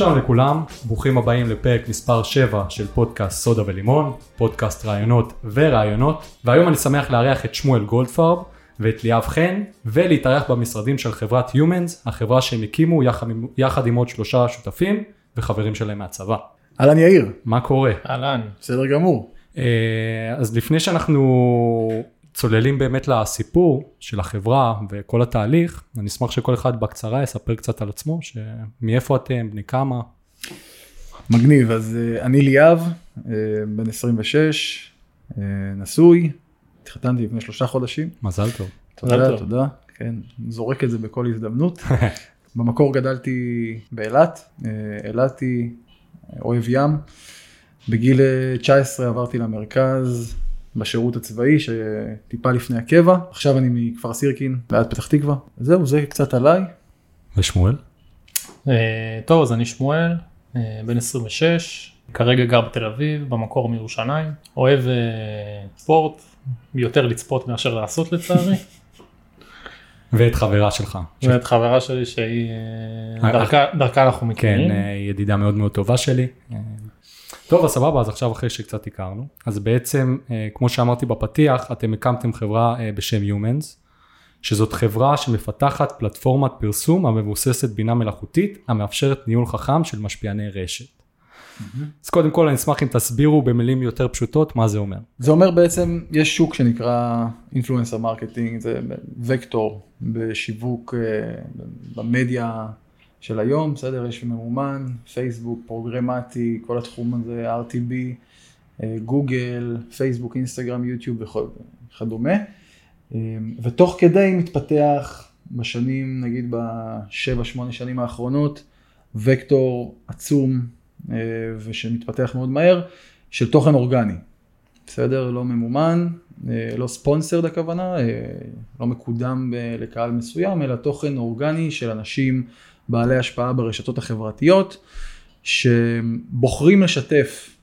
שלום לכולם, ברוכים הבאים לפרק מספר 7 של פודקאסט סודה ולימון, פודקאסט רעיונות ורעיונות, והיום אני שמח לארח את שמואל גולדפרב ואת ליאב חן, ולהתארח במשרדים של חברת Humans, החברה שהם הקימו יחד, עם- יחד עם עוד שלושה שותפים וחברים שלהם מהצבא. אהלן יאיר, מה קורה? אהלן. בסדר גמור. אה, אז לפני שאנחנו צוללים באמת לסיפור של החברה וכל התהליך, אני אשמח שכל אחד בקצרה יספר קצת על עצמו, שמאיפה אתם, בני כמה. מגניב, אז אה, אני ליאב, אה, בן 26, אה, נשוי, התחתנתי לפני שלושה חודשים. מזל טוב. תודה, טוב. תודה, כן, זורק את זה בכל הזדמנות. במקור גדלתי באילת, אילתי, אה, אוהב ים. בגיל אה, 19 עברתי למרכז בשירות הצבאי שטיפה לפני הקבע. עכשיו אני מכפר סירקין ליד פתח תקווה. זהו, זה קצת עליי. ושמואל? אה, טוב, אז אני שמואל, אה, בן 26, כרגע גר בתל אביב, במקור מירושלים, אוהב אה, ספורט, יותר לצפות מאשר לעשות לצערי, ואת חברה שלך. ואת חברה שלי שהיא, דרכה- דרכה אנחנו כן, מכירים. אה, ידידה מאוד מאוד טובה שלי. טוב, אז סבבה, אז עכשיו אחרי שקצת הכרנו. אז בעצם, אה, כמו שאמרתי בפתיח, אתם הקמתם חברה אה, בשם Humans, שזאת חברה שמפתחת פלטפורמת פרסום המבוססת בינה מלאכותית, המאפשרת ניהול חכם של משפיעני רשת. אז קודם כל אני אשמח אם תסבירו במילים יותר פשוטות מה זה אומר. זה אומר בעצם, יש שוק שנקרא influencer marketing, זה וקטור בשיווק אה, במדיה של היום, בסדר? יש ממומן, פייסבוק, פרוגרמטי, כל התחום הזה, RTB, אה, גוגל, פייסבוק, אינסטגרם, יוטיוב וכדומה. אה, ותוך כדי מתפתח בשנים, נגיד בשבע, שמונה שנים האחרונות, וקטור עצום אה, ושמתפתח מאוד מהר, של תוכן אורגני. בסדר? לא ממומן, לא ספונסרד הכוונה, לא מקודם לקהל מסוים, אלא תוכן אורגני של אנשים בעלי השפעה ברשתות החברתיות, שבוחרים לשתף,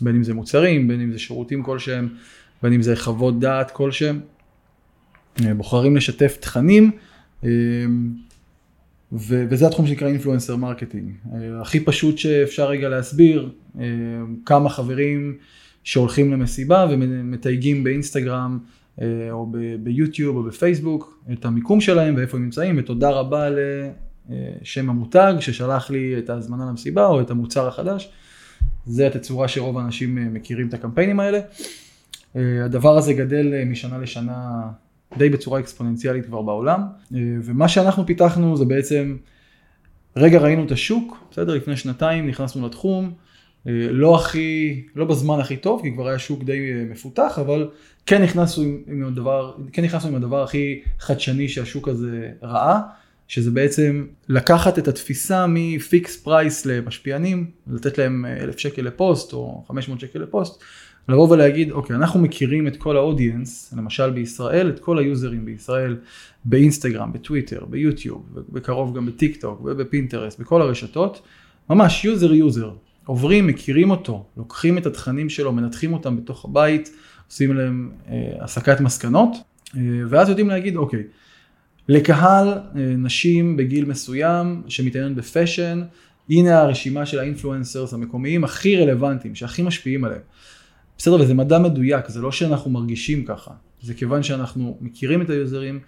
בין אם זה מוצרים, בין אם זה שירותים כלשהם, בין אם זה חוות דעת כלשהם, אה, בוחרים לשתף תכנים, אה, ו- וזה התחום שנקרא influencer marketing. אה, הכי פשוט שאפשר רגע להסביר, כמה חברים שהולכים למסיבה ומתייגים באינסטגרם או ביוטיוב או בפייסבוק את המיקום שלהם ואיפה הם נמצאים ותודה רבה לשם המותג ששלח לי את ההזמנה למסיבה או את המוצר החדש. זה התצורה שרוב האנשים אה, מכירים את הקמפיינים האלה. אה, הדבר הזה גדל אה, משנה לשנה די בצורה אקספוננציאלית כבר בעולם, אה, ומה שאנחנו פיתחנו זה בעצם, רגע ראינו את השוק, בסדר? לפני שנתיים נכנסנו לתחום, אה, לא הכי, לא בזמן הכי טוב, כי כבר היה שוק די אה, מפותח, אבל כן נכנסנו עם, עם הדבר, כן נכנסנו עם הדבר הכי חדשני שהשוק הזה ראה, שזה בעצם לקחת את התפיסה מ fix price למשפיענים, לתת להם אה, אלף שקל לפוסט או 500 שקל לפוסט, לבוא ולהגיד, אוקיי, אנחנו מכירים את כל ה audience, למשל בישראל, את כל היוזרים בישראל, באינסטגרם, בטוויטר, ביוטיוב, בקרוב גם בטיק טוק ובפינטרסט, בכל הרשתות, ממש user user, עוברים, מכירים אותו, לוקחים את התכנים שלו, מנתחים אותם בתוך הבית, עושים להם אה, הסקת מסקנות, אה, ואז יודעים להגיד, אוקיי, לקהל אה, נשים בגיל מסוים שמתעניין ב fashion, הנה הרשימה של האינפלואנסרס המקומיים הכי רלוונטיים, שהכי משפיעים עליהם. בסדר, וזה מדע מדויק, זה לא שאנחנו מרגישים ככה, זה כיוון שאנחנו מכירים את היוזרים,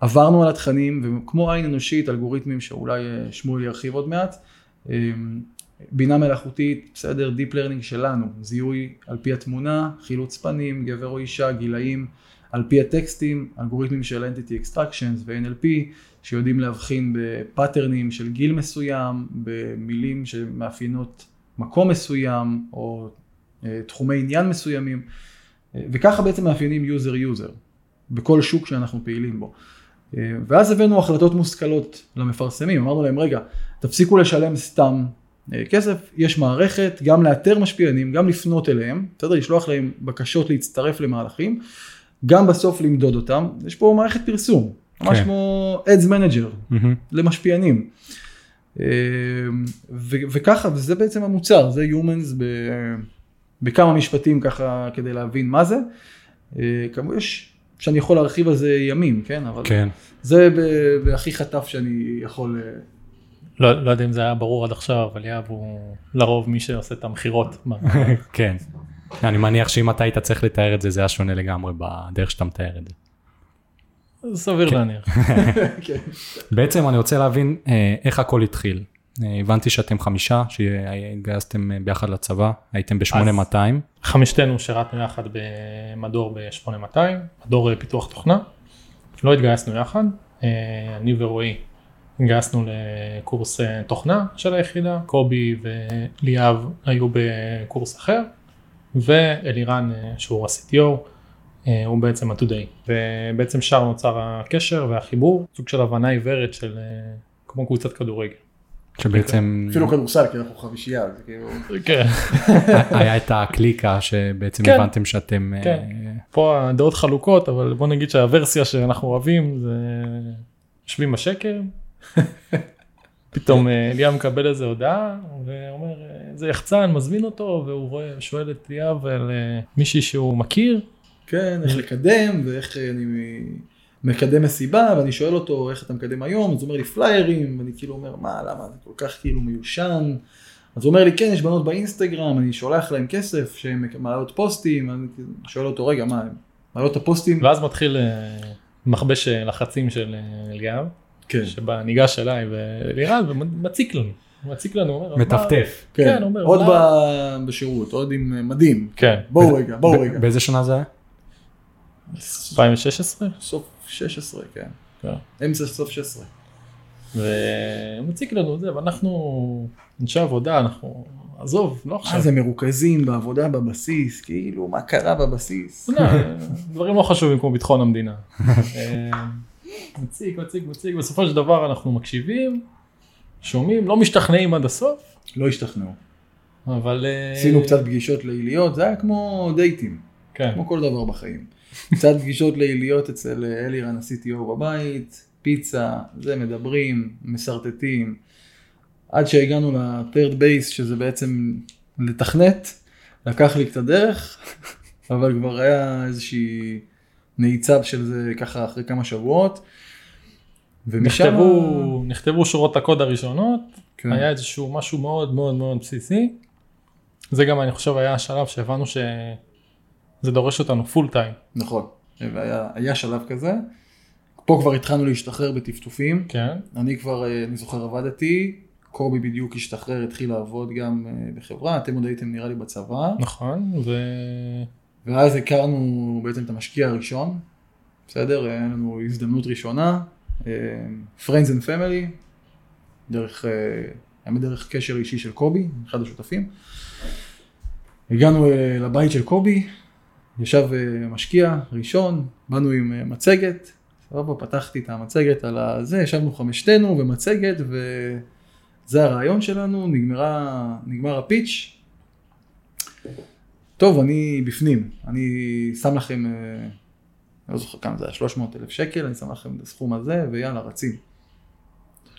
עברנו על התכנים, וכמו עין אנושית, אלגוריתמים שאולי אה, שמואל ירחיב עוד מעט, אה, בינה מלאכותית, בסדר, Deep Learning שלנו, זיהוי על פי התמונה, חילוץ פנים, גבר או אישה, גילאים, על פי הטקסטים, אלגוריתמים של Entity Extractions ו-NLP, שיודעים להבחין בפאטרנים של גיל מסוים, במילים שמאפיינות מקום מסוים, או אה, תחומי עניין מסוימים, אה, וככה בעצם מאפיינים user user, בכל שוק שאנחנו פעילים בו. אה, ואז הבאנו החלטות מושכלות למפרסמים, אמרנו להם רגע, תפסיקו לשלם סתם כסף, יש מערכת גם לאתר משפיענים, גם לפנות אליהם, בסדר? לשלוח להם בקשות להצטרף למהלכים, גם בסוף למדוד אותם, יש פה מערכת פרסום, ממש כן. כמו Ads Manager מהמם. למשפיענים. אה, ו- וככה, וזה בעצם המוצר, זה Humans ב- בכמה משפטים ככה כדי להבין מה זה. אה, כמובן יש, שאני יכול להרחיב על זה ימים, כן? אבל כן. זה ב- בהכי חטף שאני יכול... אה, לא, לא יודע אם זה היה ברור עד עכשיו, אבל יאב הוא לרוב מי שעושה את המכירות. כן. אני מניח שאם אתה היית צריך לתאר את זה, זה היה שונה לגמרי בדרך שאתה מתאר את זה. סביר להניח. כן. בעצם אני רוצה להבין אה, איך הכל התחיל. אה, הבנתי שאתם חמישה, שהתגייסתם אה, ביחד לצבא, הייתם ב-8200. חמשתנו שירתנו יחד במדור ב-8200, מדור פיתוח תוכנה. לא התגייסנו יחד, אה, אני ורועי התגייסנו לקורס תוכנה של היחידה, קובי וליאב היו בקורס אחר, ואלירן אה, שהוא ה-CTO, אה, הוא בעצם ה-Today. ובעצם שם נוצר הקשר והחיבור, סוג של הבנה עיוורת של אה, כמו קבוצת כדורגל. שבעצם אפילו כדורסל, כי אנחנו חמישייה, זה כאילו... כן. היה את הקליקה שבעצם כן. הבנתם שאתם... כן. פה הדעות חלוקות, אבל בוא נגיד שהוורסיה שאנחנו אוהבים זה יושבים בשקר. פתאום ליאב מקבל איזה הודעה ואומר אה, זה יחצן מזמין אותו והוא רואה שואל את ליאב על אה, מישהי שהוא מכיר. כן, איך לקדם, ואיך אני מקדם מסיבה, ואני שואל אותו איך אתה מקדם היום, אז הוא אומר לי פליירים, ואני כאילו אומר, מה, למה? זה כל כך כאילו מיושן? אז הוא אומר לי, כן, יש בנות באינסטגרם, אני שולח להם כסף, שהן מעלות פוסטים, אני שואל אותו, רגע, מה, הן מעלות את הפוסטים? ואז מתחיל אה, מכבש אה, לחצים של אה, ליאב כן, שבה ניגש אליי ולירן ומציק לנו. הוא מציק לנו, הוא אומר, מטפטף. כן, כן, הוא אומר, עוד בשירות, עוד עם אה, מדים. כן, בואו רגע, בואו רגע. באיזה שנה זה היה? 2016 סוף 16, כן. כן. אמצע סוף 16. והוא מציק לנו זה ואנחנו אנשי עבודה אנחנו עזוב לא עכשיו מה זה מרוכזים בעבודה בבסיס, כאילו, מה קרה בבסיס? יודע, דברים לא חשובים כמו ביטחון המדינה. אה, מציג מציג מציג בסופו של דבר אנחנו מקשיבים שומעים לא משתכנעים עד הסוף לא השתכנעו. אבל אה, עשינו קצת פגישות ליליות, זה היה כמו דייטים, כן כמו כל דבר בחיים. קצת פגישות ליליות אצל אה, אלירן ה-CTO בבית, פיצה, זה מדברים, משרטטים. עד שהגענו ל-third base, שזה בעצם לתכנת, לקח לי קצת דרך, אבל כבר היה איזושהי נעיצה של זה ככה אחרי כמה שבועות. ומשם... נכתבו נכתבו שורות הקוד הראשונות כן. היה איזשהו משהו מאוד מאוד מאוד בסיסי. זה גם אני חושב היה השלב שהבנו שזה דורש אותנו פול טיים. נכון, והיה היה שלב כזה. פה כבר התחלנו להשתחרר בטפטופים. כן. אני כבר, אה, אני זוכר, עבדתי, קובי בדיוק השתחרר, התחיל לעבוד גם אה, בחברה, אתם עוד הייתם נראה לי בצבא, נכון ו... ואז הכרנו בעצם את המשקיע הראשון, בסדר? היה לנו הזדמנות ראשונה, Friends and Family, דרך, אה, היה בדרך קשר אישי של קובי, אחד השותפים. הגענו אה, לבית של קובי, ישב אה, משקיע ראשון, באנו עם אה, מצגת, סבבה, פתחתי את המצגת על הזה, ישבנו חמשתנו ומצגת וזה הרעיון שלנו, נגמרה, נגמר הפיץ'. טוב, אני בפנים, אני שם לכם, אה, לא זוכר כמה זה היה, 300 אלף שקל, אני שם לכם את הסכום הזה ויאללה, רצים.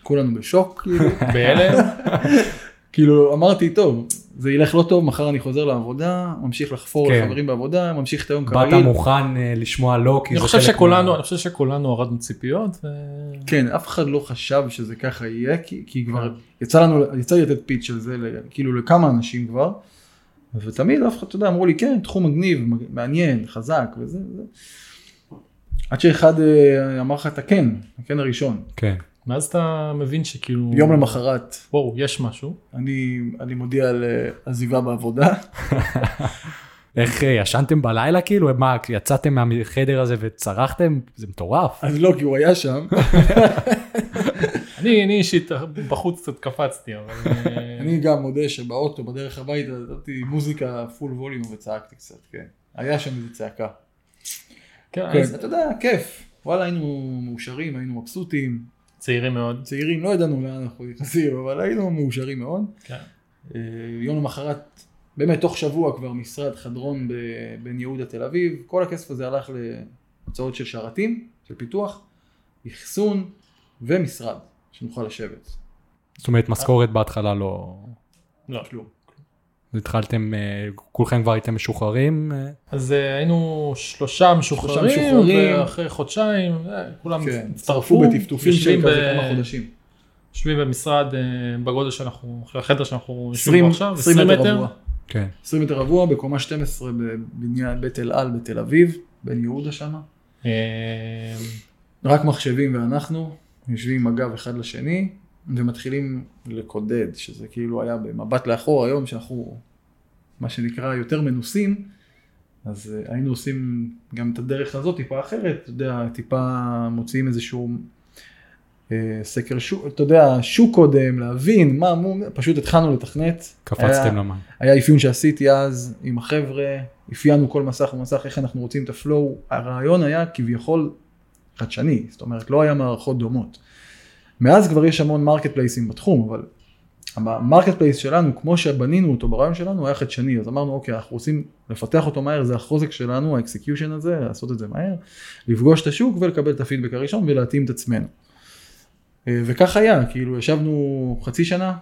כולנו בשוק, כאילו. בהלם כאילו אמרתי, טוב, זה ילך לא טוב, מחר אני חוזר לעבודה, ממשיך לחפור כן. לחברים בעבודה, ממשיך את היום באת כרגיל. מוכן אה, לשמוע לא, כי אני זה חושב חלק שכולנו מה- אני חושב שכולנו הורדנו ציפיות. ו... כן, אף אחד לא חשב שזה ככה יהיה, כי, כי כבר יצא לנו, יצא לי לתת פיץ' של זה, כאילו לכמה אנשים כבר, ותמיד אף אחד, אתה יודע, אמרו לי, כן, תחום מגניב, מג- מעניין, חזק, וזה, וזה. עד שאחד אה, אמר לך את הכן, הכן הראשון. כן. ואז אתה מבין שכאילו יום למחרת, וואו יש משהו. אני, אני מודיע על אה, עזיבה בעבודה. איך אה, ישנתם בלילה כאילו? מה, יצאתם מהחדר הזה וצרחתם? זה מטורף. אז לא, כי הוא היה שם. אני אני אישית בחוץ קצת קפצתי אבל אני גם מודה שבאוטו, בדרך הביתה, נתתי מוזיקה פול ווליום וצעקתי קצת, כן. היה שם איזה צעקה. כן, אז אתה יודע, כיף. וואלה, היינו מאושרים, היינו מבסוטים. צעירים מאוד. צעירים, לא ידענו לאן אנחנו נכנסים, אבל היינו מאושרים מאוד. כן. אה, יום למחרת, באמת, תוך שבוע כבר משרד חדרון בן יהודה תל אביב. כל הכסף הזה הלך להוצאות של שרתים, של פיתוח, אחסון ומשרד, שנוכל לשבת. זאת אומרת, משכורת בהתחלה לא... לא. כלום. התחלתם, אה, כולכם כבר הייתם משוחררים? אה? אז אה, היינו שלושה משוחררים. ואחרי חודשיים כולם כן, הצטרפו, בטפטופים של כזה כמה חודשים. יושבים במשרד בגודל שאנחנו, של החדר שאנחנו יושבים 20 בו עכשיו, 20 מטר רבוע. כן. 20 מטר רבוע בקומה 12 בבניין בית אל על בתל אביב, בן יהודה שמה. רק מחשבים ואנחנו יושבים עם הגב אחד לשני ומתחילים לקודד, שזה כאילו היה במבט לאחור היום שאנחנו מה שנקרא יותר מנוסים, אז אה, היינו עושים גם את הדרך הזאת טיפה אחרת, אתה יודע, טיפה מוציאים איזשהו אה, סקר שוק, אתה יודע, שוק קודם, להבין מה, מו, פשוט התחלנו לתכנת. קפצתם למים. היה אפיון שעשיתי אז עם החבר'ה, אפיינו כל מסך ומסך איך אנחנו רוצים את ה flow, הרעיון היה כביכול חדשני, זאת אומרת לא היה מערכות דומות. מאז כבר יש המון market placeים בתחום, אבל ה market place שלנו, כמו שבנינו אותו ברעיון שלנו, היה חדשני, אז אמרנו אוקיי, אנחנו רוצים לפתח אותו מהר, זה החוזק שלנו, ה execution הזה, לעשות את זה מהר, לפגוש את השוק ולקבל את הפידבק הראשון ולהתאים את עצמנו. אה, וכך היה, כאילו ישבנו חצי שנה,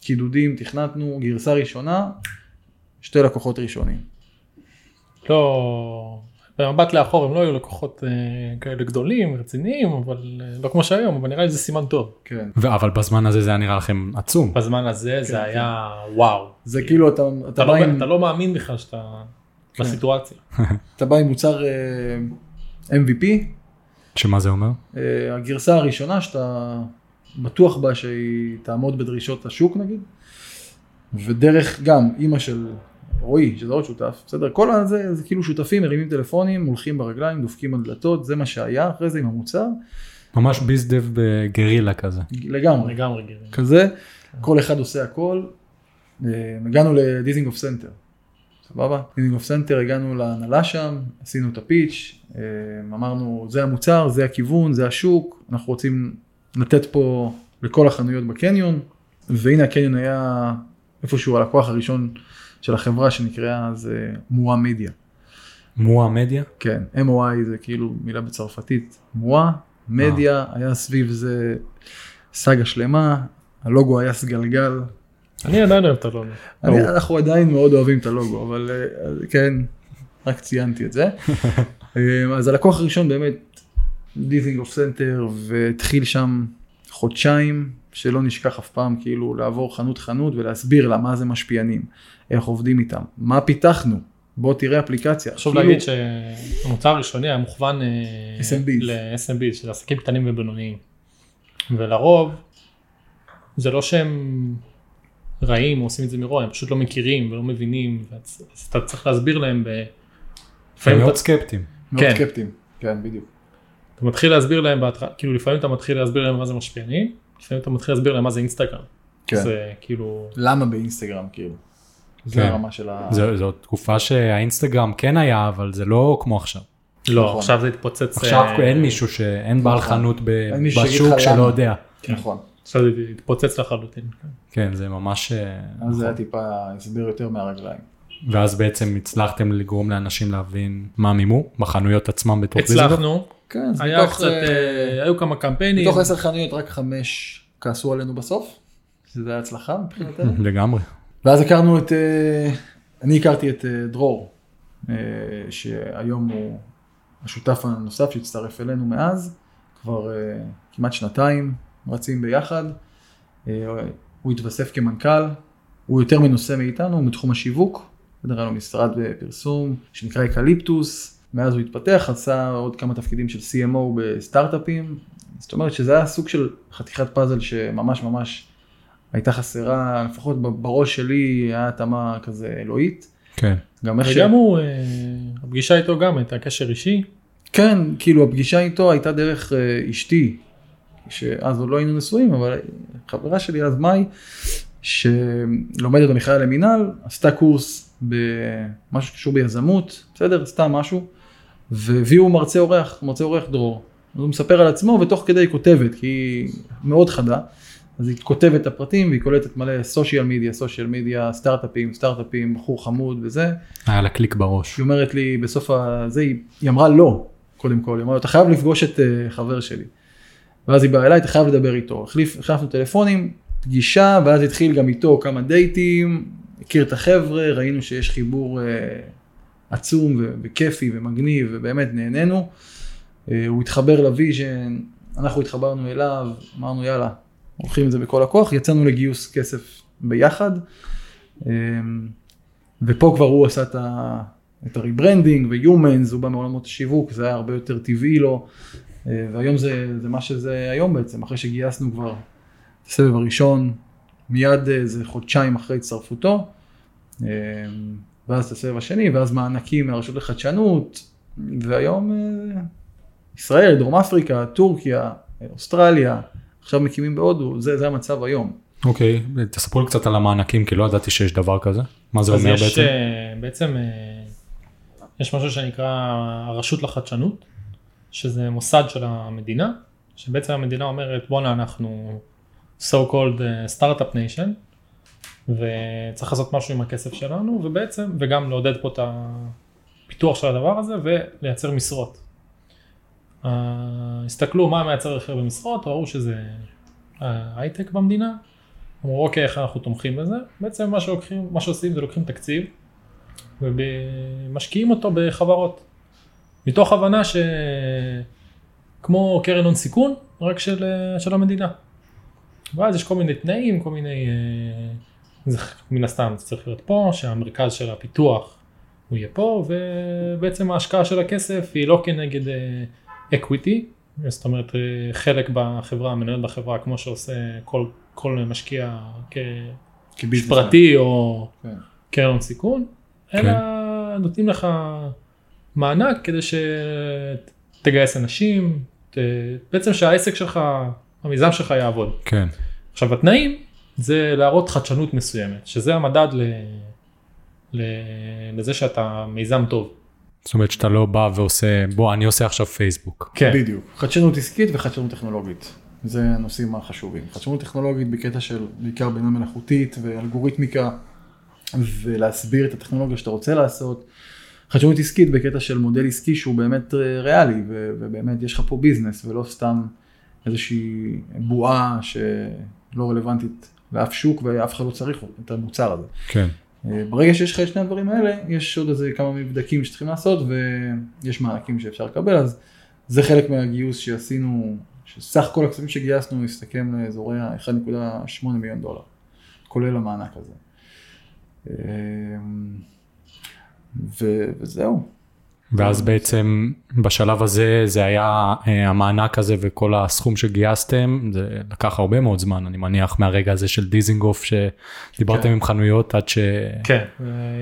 קידודים, תכנתנו, גרסה ראשונה, שתי לקוחות ראשונים. לא, במבט לאחור הם לא היו לקוחות אה, כאלה גדולים, רציניים, אבל אה, לא כמו שהיום, אבל נראה לי זה סימן טוב. כן. ו- אבל בזמן הזה זה היה נראה לכם עצום. בזמן הזה כן, זה היה וואו. זה כאילו אתה, אתה, אתה בא, לא, עם, אתה לא מאמין בכלל שאתה כן. בסיטואציה. אתה בא עם מוצר אה, MVP, שמה זה אומר? אה, הגרסה הראשונה שאתה בטוח בה שהיא תעמוד בדרישות השוק נגיד, ודרך גם אימא של רועי, שזה עוד שותף, בסדר, כל הזה זה כאילו שותפים, מרימים טלפונים, הולכים ברגליים, דופקים על דלתות, זה מה שהיה אחרי זה עם המוצר, ממש ביזדב בגרילה כזה. לגמרי, לגמרי גרים. כזה, כל אחד עושה הכל, אה, הגענו לדיזינגוף סנטר, סבבה? דיזינגוף סנטר, הגענו להנהלה שם, עשינו את ה pitch, אה, אמרנו זה המוצר, זה הכיוון, זה השוק, אנחנו רוצים לתת פה לכל החנויות בקניון, והנה הקניון היה איפשהו הלקוח הראשון של החברה שנקראה אז אה, Moi Media. Moi Media? כן, moi זה כאילו מילה בצרפתית, Moi, Media, היה סביב זה סאגה שלמה, הלוגו היה סגלגל, אני עדיין אוהב את הלוגו. אני, אנחנו עדיין מאוד אוהבים את הלוגו, אבל אה, כן, רק ציינתי את זה. אה, אז הלקוח הראשון באמת, דיזינגוף סנטר, והתחיל שם חודשיים, שלא נשכח אף פעם, כאילו לעבור חנות חנות ולהסביר לה מה זה משפיענים, איך עובדים איתם, מה פיתחנו, בוא תראה אפליקציה. חשוב כאילו, להגיד שהמוצר הראשוני היה מוכוון אה. ל-SMB, שזה עסקים קטנים ובינוניים. ולרוב, זה לא שהם רעים או עושים את זה מרוע, הם פשוט לא מכירים ולא מבינים, אז אתה צריך להסביר להם ב... הם מאוד סקפטיים. מאוד כן. סקפטיים, כן, בדיוק. אתה מתחיל להסביר להם בהתחלה, כאילו לפעמים אתה מתחיל להסביר להם מה זה משפיענים, לפעמים אתה מתחיל להסביר להם מה זה אינסטגרם. כן. זה כאילו, למה באינסטגרם כאילו? זה כן. הרמה של ה... זו זו תקופה שהאינסטגרם כן היה, אבל זה לא כמו עכשיו. לא, נכון. עכשיו זה התפוצץ, עכשיו אה, אין מישהו שאין בעל נכון. חנות ב- בשוק שלא. יודע. נכון. עכשיו זה התפוצץ לחלוטין. כן. כן, זה ממש... אה, אז זה היה נכון. טיפה הסבר יותר מהרגליים. ואז בעצם הצלחתם לגרום לאנשים להבין מה מימו בחנויות עצמם בתוך דיזינגוף? הצלחנו, כן, אז היה מתוך, קצת, אה, היו כמה קמפיינים, מתוך עשר חנויות רק חמש כעסו עלינו בסוף, שזה היה הצלחה מבחינתנו. לגמרי. ואז הכרנו את, אה, אני הכרתי את אה, דרור, אה, שהיום הוא השותף הנוסף שהצטרף אלינו מאז, כבר אה, כמעט שנתיים רצים ביחד. אה, הוא התווסף כמנכ"ל, הוא יותר מנוסה מאיתנו, הוא מתחום השיווק, בסדר, היה לו משרד בפרסום שנקרא אקליפטוס, מאז הוא התפתח, עשה עוד כמה תפקידים של CMO בסטארט-אפים, זאת אומרת שזה היה סוג של חתיכת פאזל שממש ממש הייתה חסרה, לפחות בראש שלי היה התאמה כזה אלוהית. כן. גם איך ש... וגם הוא, אה, הפגישה איתו גם הייתה קשר אישי, כן, כאילו הפגישה איתו הייתה דרך אה, אשתי, שאז עוד לא היינו נשואים, אבל חברה שלי אז מאי, שלומדת במכללה למינהל, עשתה קורס במשהו שקשור ביזמות, בסדר, סתם משהו, והביאו מרצה אורח, מרצה אורח דרור. אז הוא מספר על עצמו ותוך כדי היא כותבת, כי היא מאוד חדה. אז היא כותבת את הפרטים והיא קולטת מלא סושיאל מדיה, סושיאל מדיה, סטארט-אפים, סטארט-אפים, בחור חמוד וזה. היה לה קליק בראש. היא אומרת לי בסוף הזה, היא, היא אמרה לא, קודם כל, היא אמרה לו, אתה חייב לפגוש את uh, חבר שלי. ואז היא באה אליי, אתה חייב לדבר איתו. החליף, החלפנו טלפונים, פגישה, ואז התחיל גם איתו כמה דייטים, הכיר את החבר'ה, ראינו שיש חיבור uh, עצום ו- וכיפי ומגניב, ובאמת נהנינו. Uh, הוא התחבר ל vision, אנחנו התחברנו אליו, אמרנו יאללה, הולכים את זה בכל הכוח, יצאנו לגיוס כסף ביחד, אמ, ופה כבר הוא עשה את ה... את ה rebranding ל-Humanz, הוא בא מעולמות השיווק, זה היה הרבה יותר טבעי לו, אה, והיום זה, זה מה שזה היום בעצם, אחרי שגייסנו כבר את הסבב הראשון, מיד איזה חודשיים אחרי הצטרפותו, אה, ואז את הסבב השני, ואז מענקים מהרשות לחדשנות, והיום אה, ישראל, דרום אפריקה, טורקיה, אוסטרליה, עכשיו מקימים בהודו, זה, זה המצב היום. אוקיי, okay, תספרו לי קצת על המענקים, כי לא ידעתי שיש דבר כזה. מה זה אומר יש, בעצם? בעצם יש משהו שנקרא הרשות לחדשנות, שזה מוסד של המדינה, שבעצם המדינה אומרת בואנה אנחנו so called startup nation, וצריך לעשות משהו עם הכסף שלנו, ובעצם, וגם לעודד פה את הפיתוח של הדבר הזה ולייצר משרות. Uh, הסתכלו מה מייצר הכי הרבה משרות, ראו שזה הייטק במדינה, אמרו אוקיי איך אנחנו תומכים בזה, בעצם מה, שלוקחים, מה שעושים זה לוקחים תקציב ומשקיעים אותו בחברות. מתוך הבנה שכמו קרן הון סיכון, רק של, של המדינה. ואז יש כל מיני תנאים, כל מיני, אה, זה מן הסתם זה צריך להיות פה, שהמרכז של הפיתוח הוא יהיה פה, ובעצם ההשקעה של הכסף היא לא כנגד equity, אה, זאת אומרת אה, חלק בחברה, מנהל בחברה, כמו שעושה כל, כל משקיע כפרטי או כן. קרן הון סיכון, אלא כן. נותנים לך מענק כדי שתגייס אנשים, ת... בעצם שהעסק שלך, המיזם שלך יעבוד. כן. עכשיו התנאים זה להראות חדשנות מסוימת, שזה המדד ל... ל... לזה שאתה מיזם טוב. זאת אומרת שאתה לא בא ועושה, בוא אני עושה עכשיו פייסבוק. כן. בדיוק. חדשנות עסקית וחדשנות טכנולוגית. זה הנושאים החשובים. חדשנות טכנולוגית בקטע של בעיקר בינה מלאכותית ואלגוריתמיקה. ולהסביר את הטכנולוגיה שאתה רוצה לעשות. חדשנות עסקית בקטע של מודל עסקי שהוא באמת אה, ריאלי ו- ובאמת יש לך פה ביזנס ולא סתם איזושהי בועה שלא רלוונטית לאף שוק ואף אחד לא צריך את המוצר הזה. כן. אה, ברגע שיש לך את שני הדברים האלה יש עוד איזה כמה מבדקים שצריכים לעשות ויש מענקים שאפשר לקבל אז זה חלק מהגיוס שעשינו שסך כל הכספים שגייסנו הסתכם לאזורי ה-1.8 מיליון דולר כולל המענק הזה. אמ, ו, וזהו. ואז בעצם בשלב הזה זה היה אה, המענק הזה וכל הסכום שגייסתם, זה לקח הרבה מאוד זמן, אני מניח, מהרגע הזה של דיזינגוף שדיברתם כן. עם חנויות עד ש... כן,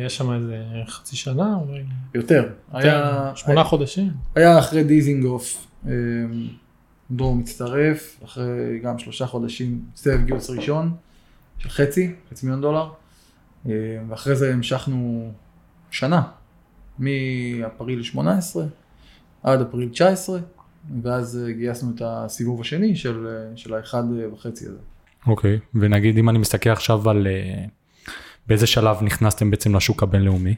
יש שם איזה חצי שנה אולי. יותר. היה... שמונה היה, חודשים. היה אחרי דיזינגוף, אמ, דרור מצטרף, אחרי גם שלושה חודשים, סבב גיוס ראשון של חצי, חצי מיליון דולר. אה, ואחרי זה המשכנו שנה, מאפריל 18 עד אפריל 19, ואז אה, גייסנו את הסיבוב השני של, אה, של האחד וחצי הזה. אוקיי, okay. ונגיד אם אני מסתכל עכשיו על באיזה שלב נכנסתם בעצם לשוק הבינלאומי?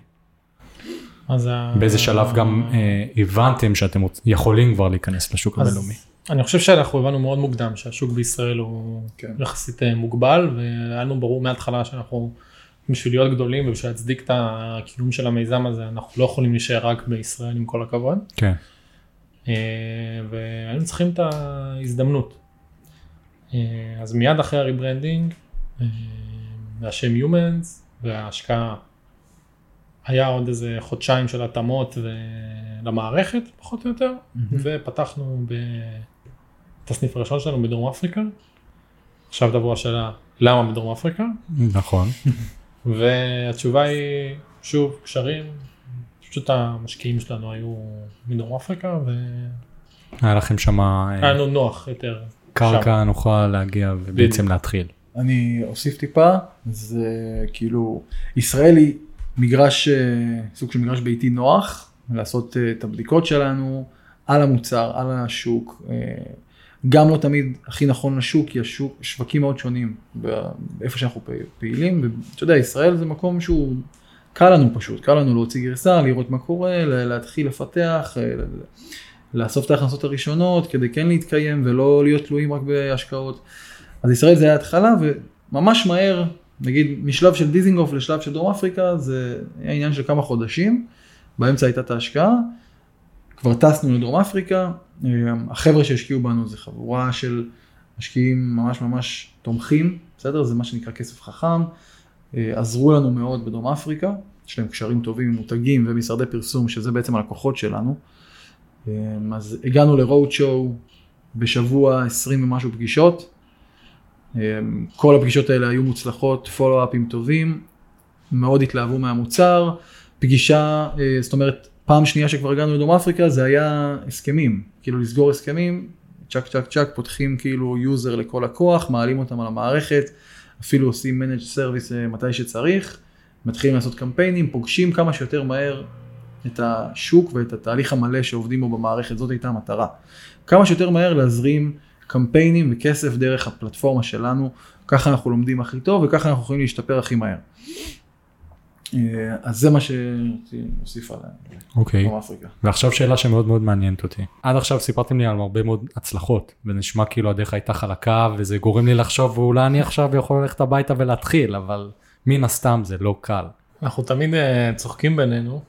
אז באיזה שלב גם אה, הבנתם שאתם יכולים כבר להיכנס לשוק אז הבינלאומי? אני חושב שאנחנו הבנו מאוד מוקדם שהשוק בישראל הוא כן. יחסית מוגבל והיה לנו ברור מההתחלה שאנחנו בשביל להיות גדולים ובשביל להצדיק את הקיום של המיזם הזה אנחנו לא יכולים להישאר רק בישראל עם כל הכבוד. כן. אה, והיינו צריכים את ההזדמנות. אה, אז מיד אחרי ה rebranding, אה, והשם Humans וההשקעה, היה עוד איזה חודשיים של התאמות למערכת פחות או יותר, mm-hmm. ופתחנו את הסניף הראשון שלנו בדרום אפריקה. עכשיו תבוא השאלה למה בדרום אפריקה? נכון. והתשובה היא, שוב, קשרים, פשוט המשקיעים שלנו היו מדרום אפריקה ו... היה לכם שם... אה, היה לנו נוח יותר. קרקע נוחה להגיע ובעצם להתחיל. אני אוסיף טיפה, זה כאילו, ישראל היא מגרש, אה, סוג של מגרש ביתי נוח, לעשות אה, את הבדיקות שלנו על המוצר, על השוק, גם לא תמיד הכי נכון לשוק, כי השוק, שווקים מאוד שונים באיפה שאנחנו פעילים, ואתה יודע, ישראל זה מקום שהוא קל לנו פשוט, קל לנו להוציא גרסה, לראות מה קורה, להתחיל לפתח, אה, לאסוף את ההכנסות הראשונות כדי כן להתקיים ולא להיות תלויים רק בהשקעות. אז ישראל זה היה התחלה וממש מהר, נגיד משלב של דיזינגוף לשלב של דרום אפריקה, זה היה עניין של כמה חודשים, באמצע הייתה את ההשקעה, כבר טסנו לדרום אפריקה, החבר'ה שהשקיעו בנו זה חבורה של משקיעים ממש ממש תומכים, בסדר? זה מה שנקרא כסף חכם. אה, עזרו לנו מאוד בדרום אפריקה, יש להם קשרים טובים עם מותגים ומשרדי פרסום, שזה בעצם הלקוחות שלנו. אה, אז הגענו ל road show בשבוע 20 ומשהו פגישות. אה, כל הפגישות האלה היו מוצלחות, follow-upים טובים, מאוד התלהבו מהמוצר. פגישה, זאת אומרת, פעם שנייה שכבר הגענו לדרום אפריקה זה היה הסכמים, כאילו לסגור הסכמים, צ'ק צ'ק צ'ק, פותחים כאילו user לכל לקוח, מעלים אותם על המערכת, אפילו עושים manage service אה, מתי שצריך, מתחילים לעשות קמפיינים, פוגשים כמה שיותר מהר את השוק ואת התהליך המלא שעובדים בו במערכת, זאת הייתה המטרה. כמה שיותר מהר להזרים קמפיינים וכסף דרך הפלטפורמה שלנו, ככה אנחנו לומדים הכי טוב וככה אנחנו יכולים להשתפר הכי מהר. אה, אז זה מה שהוסיף עליהם. אוקיי. ועכשיו שאלה שמאוד מאוד מעניינת אותי. עד עכשיו סיפרתם לי על הרבה מאוד הצלחות, ונשמע כאילו הדרך הייתה חלקה, וזה גורם לי לחשוב, ואולי אני עכשיו יכול ללכת הביתה ולהתחיל, אבל מן הסתם זה לא קל. אנחנו תמיד אה, צוחקים בינינו,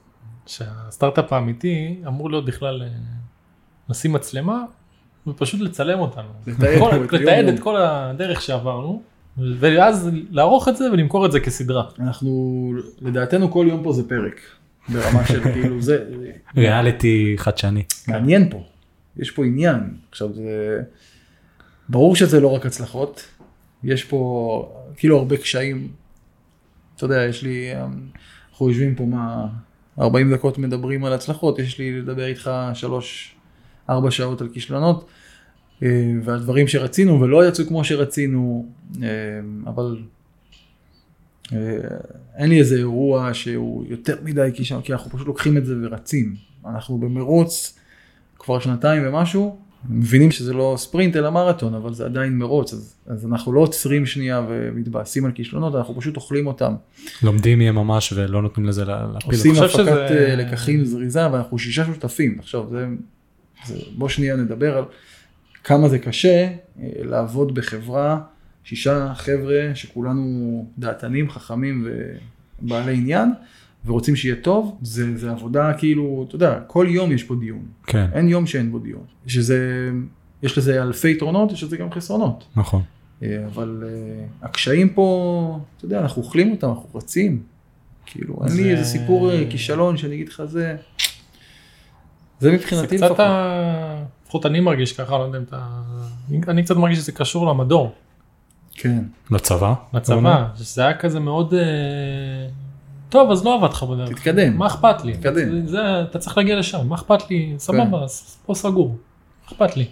שהסטארט-אפ האמיתי אמור להיות בכלל אה, לשים מצלמה ופשוט לצלם אותנו. לתעד את כל הדרך שעברנו. ואז לערוך את זה ולמכור את זה כסדרה. אנחנו, לדעתנו כל יום פה זה פרק, ברמה של כאילו זה. ריאליטי חדשני. מעניין פה, יש פה עניין. עכשיו זה, ברור שזה לא רק הצלחות, יש פה כאילו הרבה קשיים. אתה יודע, יש לי, אנחנו יושבים פה מה, 40 דקות מדברים על הצלחות, יש לי לדבר איתך 3-4 שעות על כישלונות. אה, ועל דברים שרצינו ולא יצאו כמו שרצינו, אה, אבל אה, אין לי איזה אירוע שהוא יותר מדי כישלון, כי אנחנו פשוט לוקחים את זה ורצים. אנחנו במרוץ כבר שנתיים ומשהו, מבינים שזה לא ספרינט אלא מרתון, אבל זה עדיין מרוץ, אז, אז אנחנו לא עוצרים שנייה ומתבאסים על כישלונות, אנחנו פשוט אוכלים אותם. לומדים מהם ממש ולא נותנים לזה להפיל. עושים הפקת שזה... לקחים זריזה ואנחנו שישה שותפים, עכשיו זה, זה, בוא שנייה נדבר על... כמה זה קשה אה, לעבוד בחברה, שישה חבר'ה שכולנו דעתנים, חכמים ובעלי עניין, ורוצים שיהיה טוב, זה, זה עבודה כאילו, אתה יודע, כל יום יש פה דיון. כן. אין יום שאין בו דיון. שזה, יש לזה אלפי יתרונות, יש לזה גם חסרונות. נכון. אה, אבל uh, הקשיים פה, אתה יודע, אנחנו אוכלים אותם, אנחנו רצים. כאילו, זה... אין לי איזה סיפור כישלון שאני אגיד לך זה, זה מבחינתי לפחות. לפחות אני מרגיש ככה, לא יודע אם אתה... אני קצת מרגיש שזה קשור למדור. כן. לצבא? לצבא, זה היה כזה מאוד... אה, טוב, אז לא עבד לך בדרך. תתקדם. מה אכפת לי? תתקדם. זה, אתה צריך להגיע לשם, מה אכפת לי? סבבה, אז פה סגור. אכפת לי?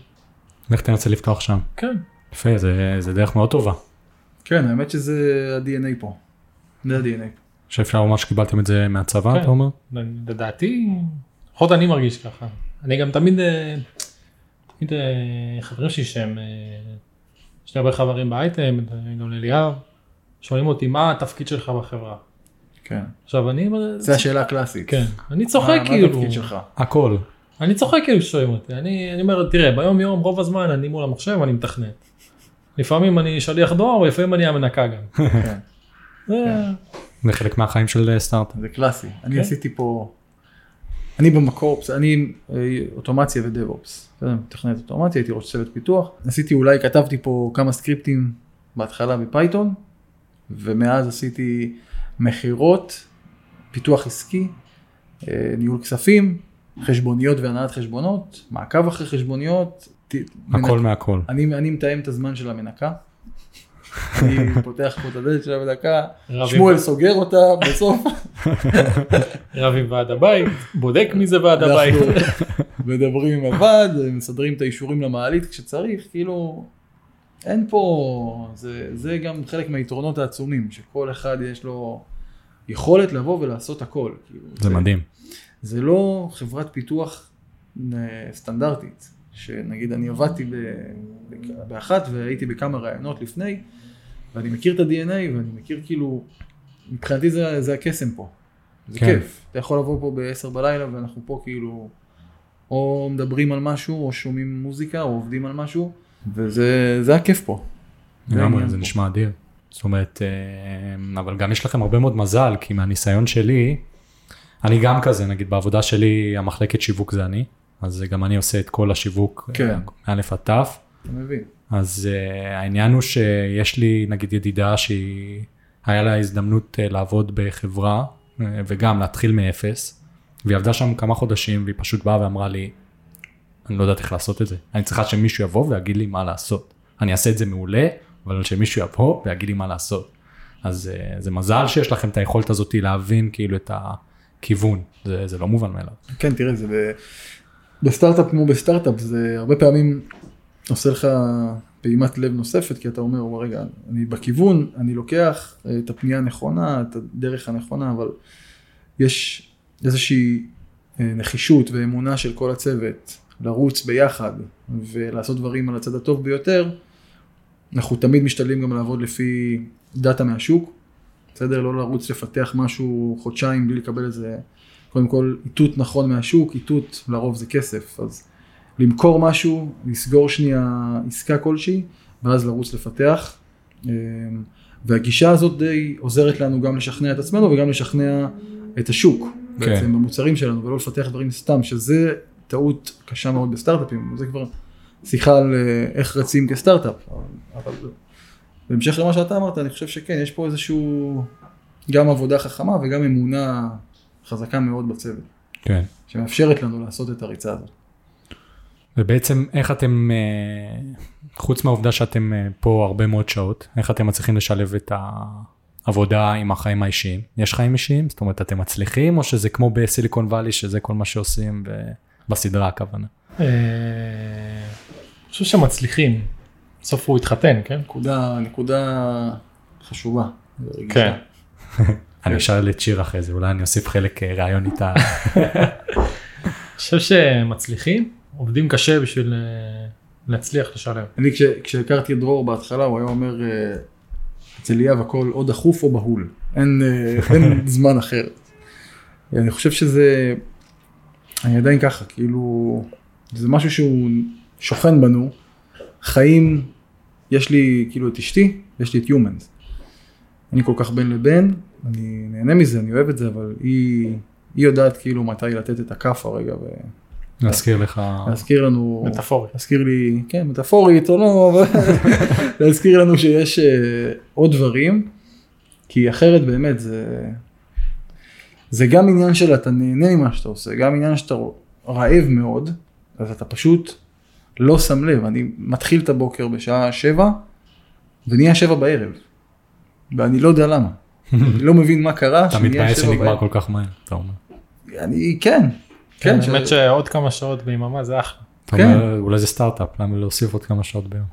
לך תנסה לפתוח שם. כן. יפה, זה, זה דרך מאוד טובה. כן, האמת שזה ה-DNA פה. זה ה-DNA. שאפשר לומר שקיבלתם את זה מהצבא, כן. אתה אומר? לדעתי, לפחות אני מרגיש ככה. אני גם תמיד, אה, תמיד אה, חברים שלי שהם, אה, יש לי הרבה חברים באייטם, גם לאליאב, שואלים אותי מה התפקיד שלך בחברה. כן. עכשיו אני... זה השאלה הקלאסית. כן. אני צוחק כאילו. מה התפקיד שלך? הכל. אני צוחק כאילו ששואלים אותי. אני, אני אומר, תראה, ביום יום רוב הזמן אני מול המחשב ואני מתכנת. לפעמים אני שליח דואר ולפעמים אני המנקה גם. כן. זה חלק מהחיים של סטארט. זה קלאסי. אני כן. עשיתי פה אני במקור, אני אה, אוטומציה ו DevOps, מתכנת אוטומציה, הייתי ראש צוות פיתוח, עשיתי אולי, כתבתי פה כמה סקריפטים בהתחלה בפייתון, ומאז עשיתי מכירות, פיתוח עסקי, אה, ניהול כספים, חשבוניות והנהלת חשבונות, מעקב אחרי חשבוניות. הכל מנק... מהכל. אני, אני מתאם את הזמן של המנקה. אני פותח פה את הדלת שלה בדקה, שמואל סוגר אותה בסוף. רב עם ועד הבית, בודק מי זה ועד הבית. מדברים עם הוועד, מסדרים את האישורים למעלית כשצריך, כאילו, אין פה, זה, זה גם חלק מהיתרונות העצומים, שכל אחד יש לו יכולת לבוא ולעשות הכל. כאילו, זה, זה מדהים. זה לא חברת פיתוח אה, סטנדרטית, שנגיד אני עבדתי באחת והייתי בכמה ראיונות לפני, ואני מכיר את ה-DNA ואני מכיר כאילו, מבחינתי זה, זה הקסם פה. זה כן. כיף. אתה יכול לבוא פה ב-10 בלילה ואנחנו פה כאילו, או מדברים על משהו, או שומעים מוזיקה, או עובדים על משהו, וזה הכיף פה. לגמרי, זה נשמע אדיר. זאת אומרת, אה, אבל גם יש לכם הרבה מאוד מזל, כי מהניסיון שלי, אני גם כזה, נגיד בעבודה שלי, המחלקת שיווק זה אני, אז גם אני עושה את כל השיווק, כן. מא' עד ת'. אתה מבין. אז uh, העניין הוא שיש לי נגיד ידידה שהיא, היה לה הזדמנות uh, לעבוד בחברה uh, וגם להתחיל מאפס, והיא עבדה שם כמה חודשים והיא פשוט באה ואמרה לי, אני לא יודעת איך לעשות את זה, אני צריכה שמישהו יבוא ויגיד לי מה לעשות. אני אעשה את זה מעולה, אבל שמישהו יבוא ויגיד לי מה לעשות. אז uh, זה מזל שיש לכם את היכולת הזאת להבין כאילו את הכיוון, זה, זה לא מובן מאליו. כן, תראה, זה ב... בסטארט-אפ כמו בסטארט-אפ, זה הרבה פעמים עושה לך פעימת לב נוספת, כי אתה אומר, רגע, אני בכיוון, אני לוקח אה, את הפנייה הנכונה, את הדרך הנכונה, אבל יש איזושהי אה, נחישות ואמונה של כל הצוות לרוץ ביחד ולעשות דברים על הצד הטוב ביותר, אנחנו תמיד משתדלים גם לעבוד לפי דאטה מהשוק, בסדר? לא לרוץ לפתח משהו חודשיים בלי לקבל איזה, קודם כל איתות נכון מהשוק, איתות לרוב זה כסף, אז למכור משהו, לסגור שנייה עסקה כלשהי, ואז לרוץ לפתח. אמ, והגישה הזאת די עוזרת לנו גם לשכנע את עצמנו וגם לשכנע את השוק, כן. בעצם במוצרים שלנו, ולא לפתח דברים סתם, שזה טעות קשה מאוד בסטארט-אפים, זה כבר שיחה על אה, איך רצים כסטארט-אפ. אבל בהמשך למה שאתה אמרת, אני חושב שכן, יש פה איזשהו, גם עבודה חכמה וגם אמונה חזקה מאוד בצוות. כן. שמאפשרת לנו לעשות את הריצה הזאת. ובעצם איך אתם, אה, חוץ מהעובדה שאתם אה, פה הרבה מאוד שעות, איך אתם מצליחים לשלב את העבודה עם החיים האישיים? יש חיים אישיים? זאת אומרת, אתם מצליחים, או שזה כמו בסיליקון וואלי, שזה כל מה שעושים בסדרה הכוונה? אה, אני חושב שמצליחים. בסוף הוא התחתן, כן? נקודה, נקודה חשובה. כן. אני אשאל לצ'יר אחרי זה, אולי אני אוסיף חלק ראיון איתה. אני חושב שמצליחים, עובדים קשה בשביל אה, להצליח לשלם. אני כש, כשהכרתי את דרור בהתחלה הוא היה אומר אה, אצל ליאב הכל או דחוף או בהול, אין, אה, אין זמן אחר. אני חושב שזה, אני עדיין ככה, כאילו, זה משהו שהוא שוכן בנו, חיים, יש לי כאילו את אשתי, יש לי את יומנס. אני כל כך בין לבין, אני נהנה מזה, אני אוהב את זה, אבל היא, היא יודעת כאילו מתי לתת את הכף הרגע. להזכיר לך. להזכיר לנו. מטאפורית. להזכיר לי, כן, מטאפורית או לא, אבל להזכיר לנו שיש uh, עוד דברים, כי אחרת באמת זה, זה גם עניין של אתה נהנה ממה שאתה עושה, גם עניין שאתה רעב מאוד, אז אתה פשוט לא שם לב. אני מתחיל את הבוקר בשעה שבע, ונהיה שבע בערב, ואני לא יודע למה. אני לא מבין מה קרה. אתה מתבאס שנגמר כל כך מהר, אתה אומר. אני, כן, כן, האמת שעוד כמה שעות ביממה זה אחלה. כן. אולי זה סטארט-אפ, למה להוסיף עוד כמה שעות ביום?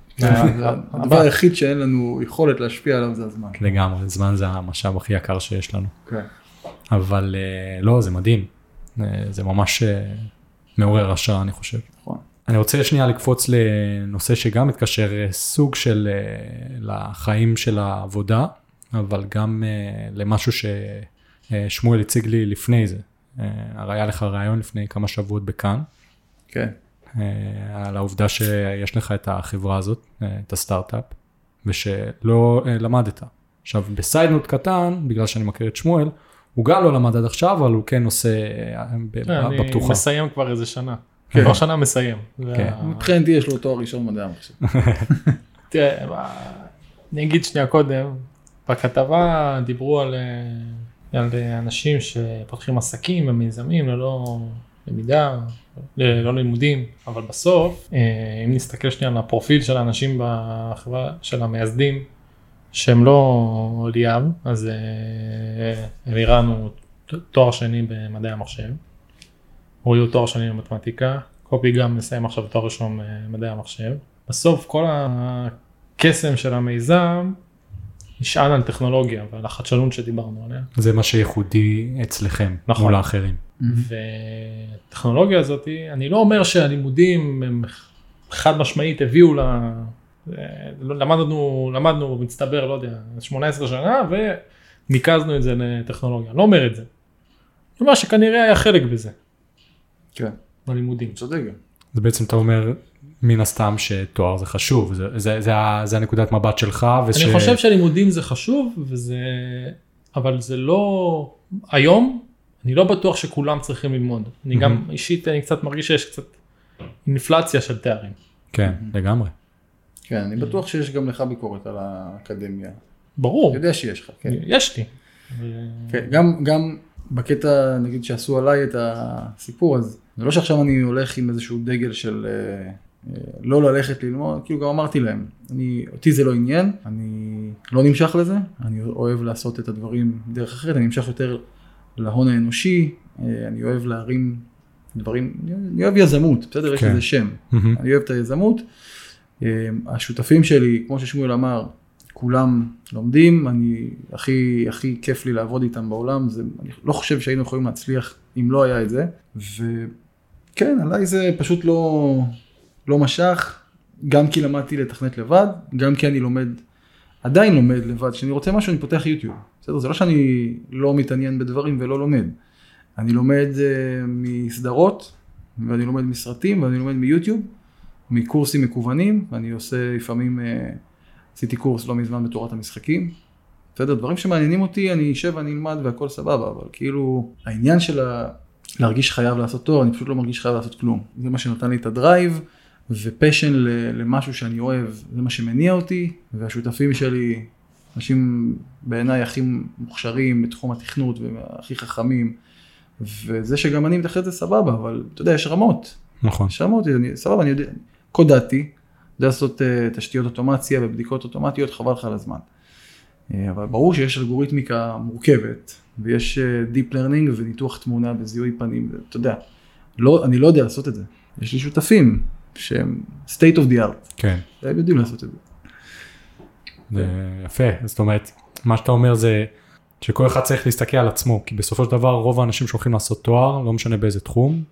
הדבר היחיד שאין לנו יכולת להשפיע עליו זה הזמן. לגמרי, זמן זה המשאב הכי יקר שיש לנו. כן. אבל אה, לא, זה מדהים. אה, זה ממש אה, מעורר השראה, אני חושב. נכון. אני רוצה שנייה לקפוץ לנושא שגם מתקשר אה, סוג של אה, לחיים של העבודה, אבל גם אה, למשהו ששמואל הציג לי לפני זה. אה, הרי היה לך ראיון לפני כמה שבועות בכאן, כן. אה, על העובדה שיש לך את החברה הזאת, אה, את הסטארט-אפ, ושלא אה, למדת. עכשיו, בסיידנוט קטן, בגלל שאני מכיר את שמואל, הוא גם לא למד עד עכשיו, אבל הוא כן עושה אה, ב- אני בפתוחה. מסיים כבר איזה שנה. כן. כבר שנה מסיים. כן. מבחינתי יש לו תואר ראשון במדעי המחשב. תראה, אני אגיד שנייה קודם, בכתבה דיברו על, אה, על אנשים שפותחים עסקים ומיזמים ללא למידה, ללא לימודים, אבל בסוף, אה, אם נסתכל שנייה על הפרופיל של האנשים בחברה, של המייסדים, שהם לא ליאב, אז אה, אלירן הוא תואר שני במדעי המחשב, רועי הוא תואר שני במתמטיקה, קופי גם מסיים עכשיו תואר ראשון במדעי המחשב. בסוף כל הקסם של המיזם נשען על טכנולוגיה ועל החדשנות שדיברנו עליה. זה מה שייחודי אצלכם, נכון. מול האחרים. והטכנולוגיה הזאת, אני לא אומר שהלימודים הם חד משמעית הביאו ל... למדנו, למדנו מצטבר, לא יודע, 18 שנה וניקזנו את זה לטכנולוגיה, אני לא אומר את זה. אני אומר שכנראה היה חלק בזה, כן. בלימודים. צודק. אז בעצם אתה אומר, מן הסתם שתואר זה חשוב, זה, זה, זה, זה הנקודת מבט שלך, וש... אני חושב שלימודים זה חשוב, וזה... אבל זה לא... היום, אני לא בטוח שכולם צריכים ללמוד. אני גם אישית, אני קצת מרגיש שיש קצת אינפלציה של תארים. כן, לגמרי. כן, אני בטוח שיש גם לך ביקורת על האקדמיה. ברור, אני יודע שיש לך, כן. יש לי. כן, גם, גם בקטע, נגיד, שעשו עליי את הסיפור, אז זה לא שעכשיו אני הולך עם איזשהו דגל של אה, לא ללכת ללמוד, כאילו גם אמרתי להם, אני, אותי זה לא עניין, אני לא נמשך לזה, אני אוהב לעשות את הדברים דרך אחרת, אני נמשך יותר להון האנושי, אה, אני אוהב להרים דברים, אני אוהב יזמות, בסדר? יש כן. לזה שם. מהמם. אני אוהב את היזמות. אה, השותפים שלי, כמו ששמואל אמר, כולם לומדים, אני, הכי, הכי כיף לי לעבוד איתם בעולם, זה, אני לא חושב שהיינו יכולים להצליח אם לא היה את זה, וכן, עליי זה פשוט לא, לא משך, גם כי למדתי לתכנת לבד, גם כי אני לומד, עדיין לומד לבד, כשאני רוצה משהו אני פותח יוטיוב, בסדר? זה לא שאני לא מתעניין בדברים ולא לומד, אני לומד uh, מסדרות, ואני לומד מסרטים, ואני לומד מיוטיוב, מקורסים מקוונים, ואני עושה לפעמים, uh, עשיתי קורס לא מזמן בתורת המשחקים. בסדר, דברים שמעניינים אותי, אני אשב ואני אלמד והכל סבבה, אבל כאילו, העניין של. להרגיש חייב לעשות תואר, אני פשוט לא מרגיש חייב לעשות כלום. זה מה שנתן לי את ה drive, ו passion למשהו שאני אוהב, זה מה שמניע אותי, והשותפים שלי, אנשים בעיניי הכי מוכשרים בתחום התכנות והכי חכמים, וזה שגם אני מתכנת זה סבבה, אבל אתה יודע, יש רמות. נכון. יש רמות, אני, סבבה, אני יודע, קודדתי, יודע לעשות אה, תשתיות אוטומציה ובדיקות אוטומטיות, חבל לך על הזמן. אה, אבל ברור שיש אלגוריתמיקה מורכבת, ויש אה, Deep Learning וניתוח תמונה וזיהוי פנים, אתה יודע, לא, אני לא יודע לעשות את זה. יש לי שותפים שהם state of the art, כן. הם יודעים לעשות את זה. זה יפה, זאת אומרת, מה שאתה אומר זה שכל אחד צריך להסתכל על עצמו, כי בסופו של דבר רוב האנשים שהולכים לעשות תואר, לא משנה באיזה תחום,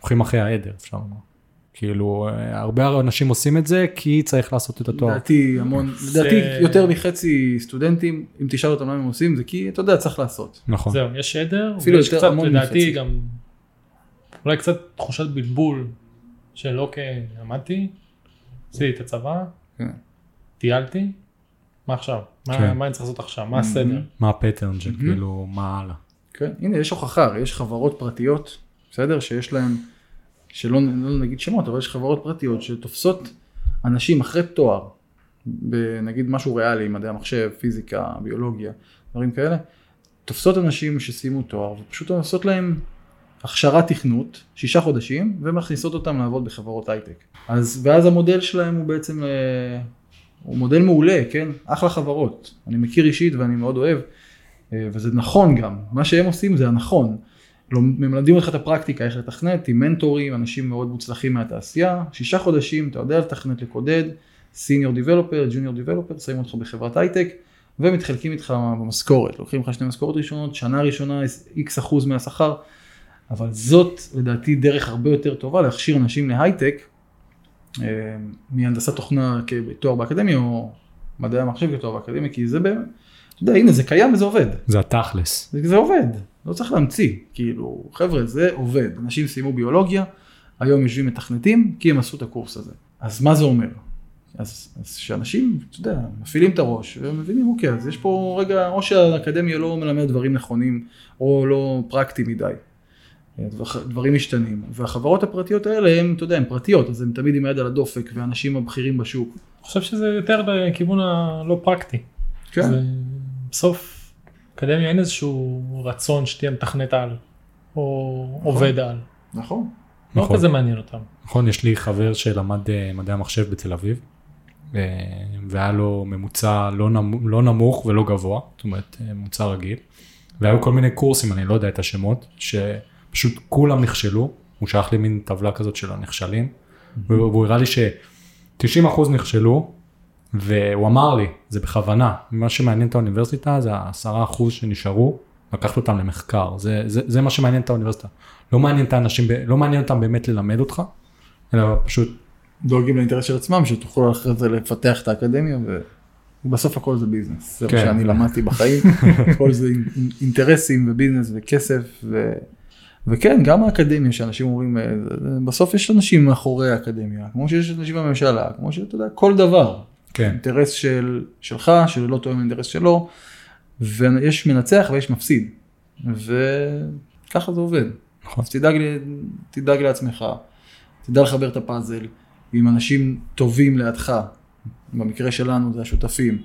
הולכים אחרי העדר, אפשר לומר. כאילו, אה, הרבה אנשים עושים את זה כי צריך לעשות את התואר. לדעתי המון, זה- לדעתי יותר מחצי סטודנטים, אם תשאל אותם למה הם עושים, זה כי אתה יודע, צריך לעשות. נכון. זהו, יש עדר, אפילו ויש יותר קצת, המון לדעתי מחצי. גם, אולי קצת תחושת בלבול של אוקיי, למדתי, עשיתי את הצבא, כן. טיילתי, מה עכשיו? מה- כן. מה אני צריך לעשות עכשיו? מה הסדר? מה הפטרן שכאילו, מה הלאה. כן, הנה יש הוכחה, יש חברות פרטיות, בסדר? שיש להן, שלא לא נגיד שמות, אבל יש חברות פרטיות שתופסות אנשים אחרי תואר, בנגיד משהו ריאלי, מדעי המחשב, פיזיקה, ביולוגיה, דברים כאלה, תופסות אנשים שסיימו תואר ופשוט עושות להם הכשרת תכנות, שישה חודשים, ומכניסות אותם לעבוד בחברות הייטק. אז, ואז המודל שלהם הוא בעצם, אה, הוא מודל מעולה, כן? אחלה חברות. אני מכיר אישית ואני מאוד אוהב. אה, וזה נכון גם, מה שהם עושים זה הנכון. לא, מלמדים אותך את הפרקטיקה, איך לתכנת, עם מנטורים, אנשים מאוד מוצלחים מהתעשייה, שישה חודשים, אתה יודע לתכנת, לקודד, סיניור דיבלופר, ג'וניור דיבלופר, שמים אותך בחברת הייטק, ומתחלקים איתך במשכורת, לוקחים לך שני משכורות ראשונות, שנה ראשונה, איקס אחוז מהשכר, אבל זאת לדעתי דרך הרבה יותר טובה להכשיר אנשים להייטק, אה, מהנדסת תוכנה כתואר באקדמיה, או מדעי המחשב כתואר באקדמיה, כי זה באמת, אתה יודע, הנה זה קיים וזה עובד. זה התכלס. זה, זה עובד, לא צריך להמציא, כאילו, חבר'ה, זה עובד. אנשים סיימו ביולוגיה, היום יושבים מתכנתים, כי הם עשו את הקורס הזה. אז מה זה אומר? אז, אז שאנשים, אתה יודע, מפעילים את הראש, ומבינים, אוקיי, אז יש פה רגע, או שהאקדמיה לא מלמד דברים נכונים, או לא פרקטי מדי. דבר- דברים משתנים, והחברות הפרטיות האלה הן, אתה יודע, הן פרטיות, אז הן תמיד עם היד על הדופק, והאנשים הבכירים בשוק. אני חושב שזה יותר לכיוון הלא פרקטי. כן, זה- בסוף, אקדמיה אין איזשהו רצון שתהיה מתכנת על, או עובד על. נכון. לא נכון. כזה מעניין אותם. נכון, יש לי חבר שלמד אה, מדעי המחשב בתל אביב, אה, והיה לו ממוצע לא, נמ, לא נמוך ולא גבוה, זאת אומרת אה, ממוצע רגיל, והיו כל מיני קורסים, אני לא יודע את השמות, שפשוט כולם נכשלו, הוא שלח לי מין טבלה כזאת של הנכשלים, והוא והוא הראה לי ש-90% נכשלו, והוא אמר לי, זה בכוונה, מה שמעניין את האוניברסיטה זה ה-10% שנשארו, לקחת אותם למחקר, זה, זה, זה מה שמעניין את האוניברסיטה. לא מעניין את האנשים, לא מעניין אותם באמת ללמד אותך, אלא פשוט, דואגים לאינטרס של עצמם, שתוכלו אחרי זה לפתח את האקדמיה, ובסוף הכל זה ביזנס. זה כן. מה שאני למדתי בחיים, הכל זה אינ- אינ- אינטרסים וביזנס וכסף, ו... וכן, גם האקדמיה, שאנשים אומרים, אה, בסוף יש אנשים מאחורי האקדמיה, כמו שיש אנשים בממשלה, כמו שאתה יודע, כל דבר. כן, אינטרס של, שלך, שלא תואם לאינטרס שלו, ויש מנצח ויש מפסיד, וככה זה עובד. נכון. אז תדאג, תדאג לעצמך, תדע לחבר את הפאזל עם אנשים טובים לידך, במקרה שלנו זה השותפים,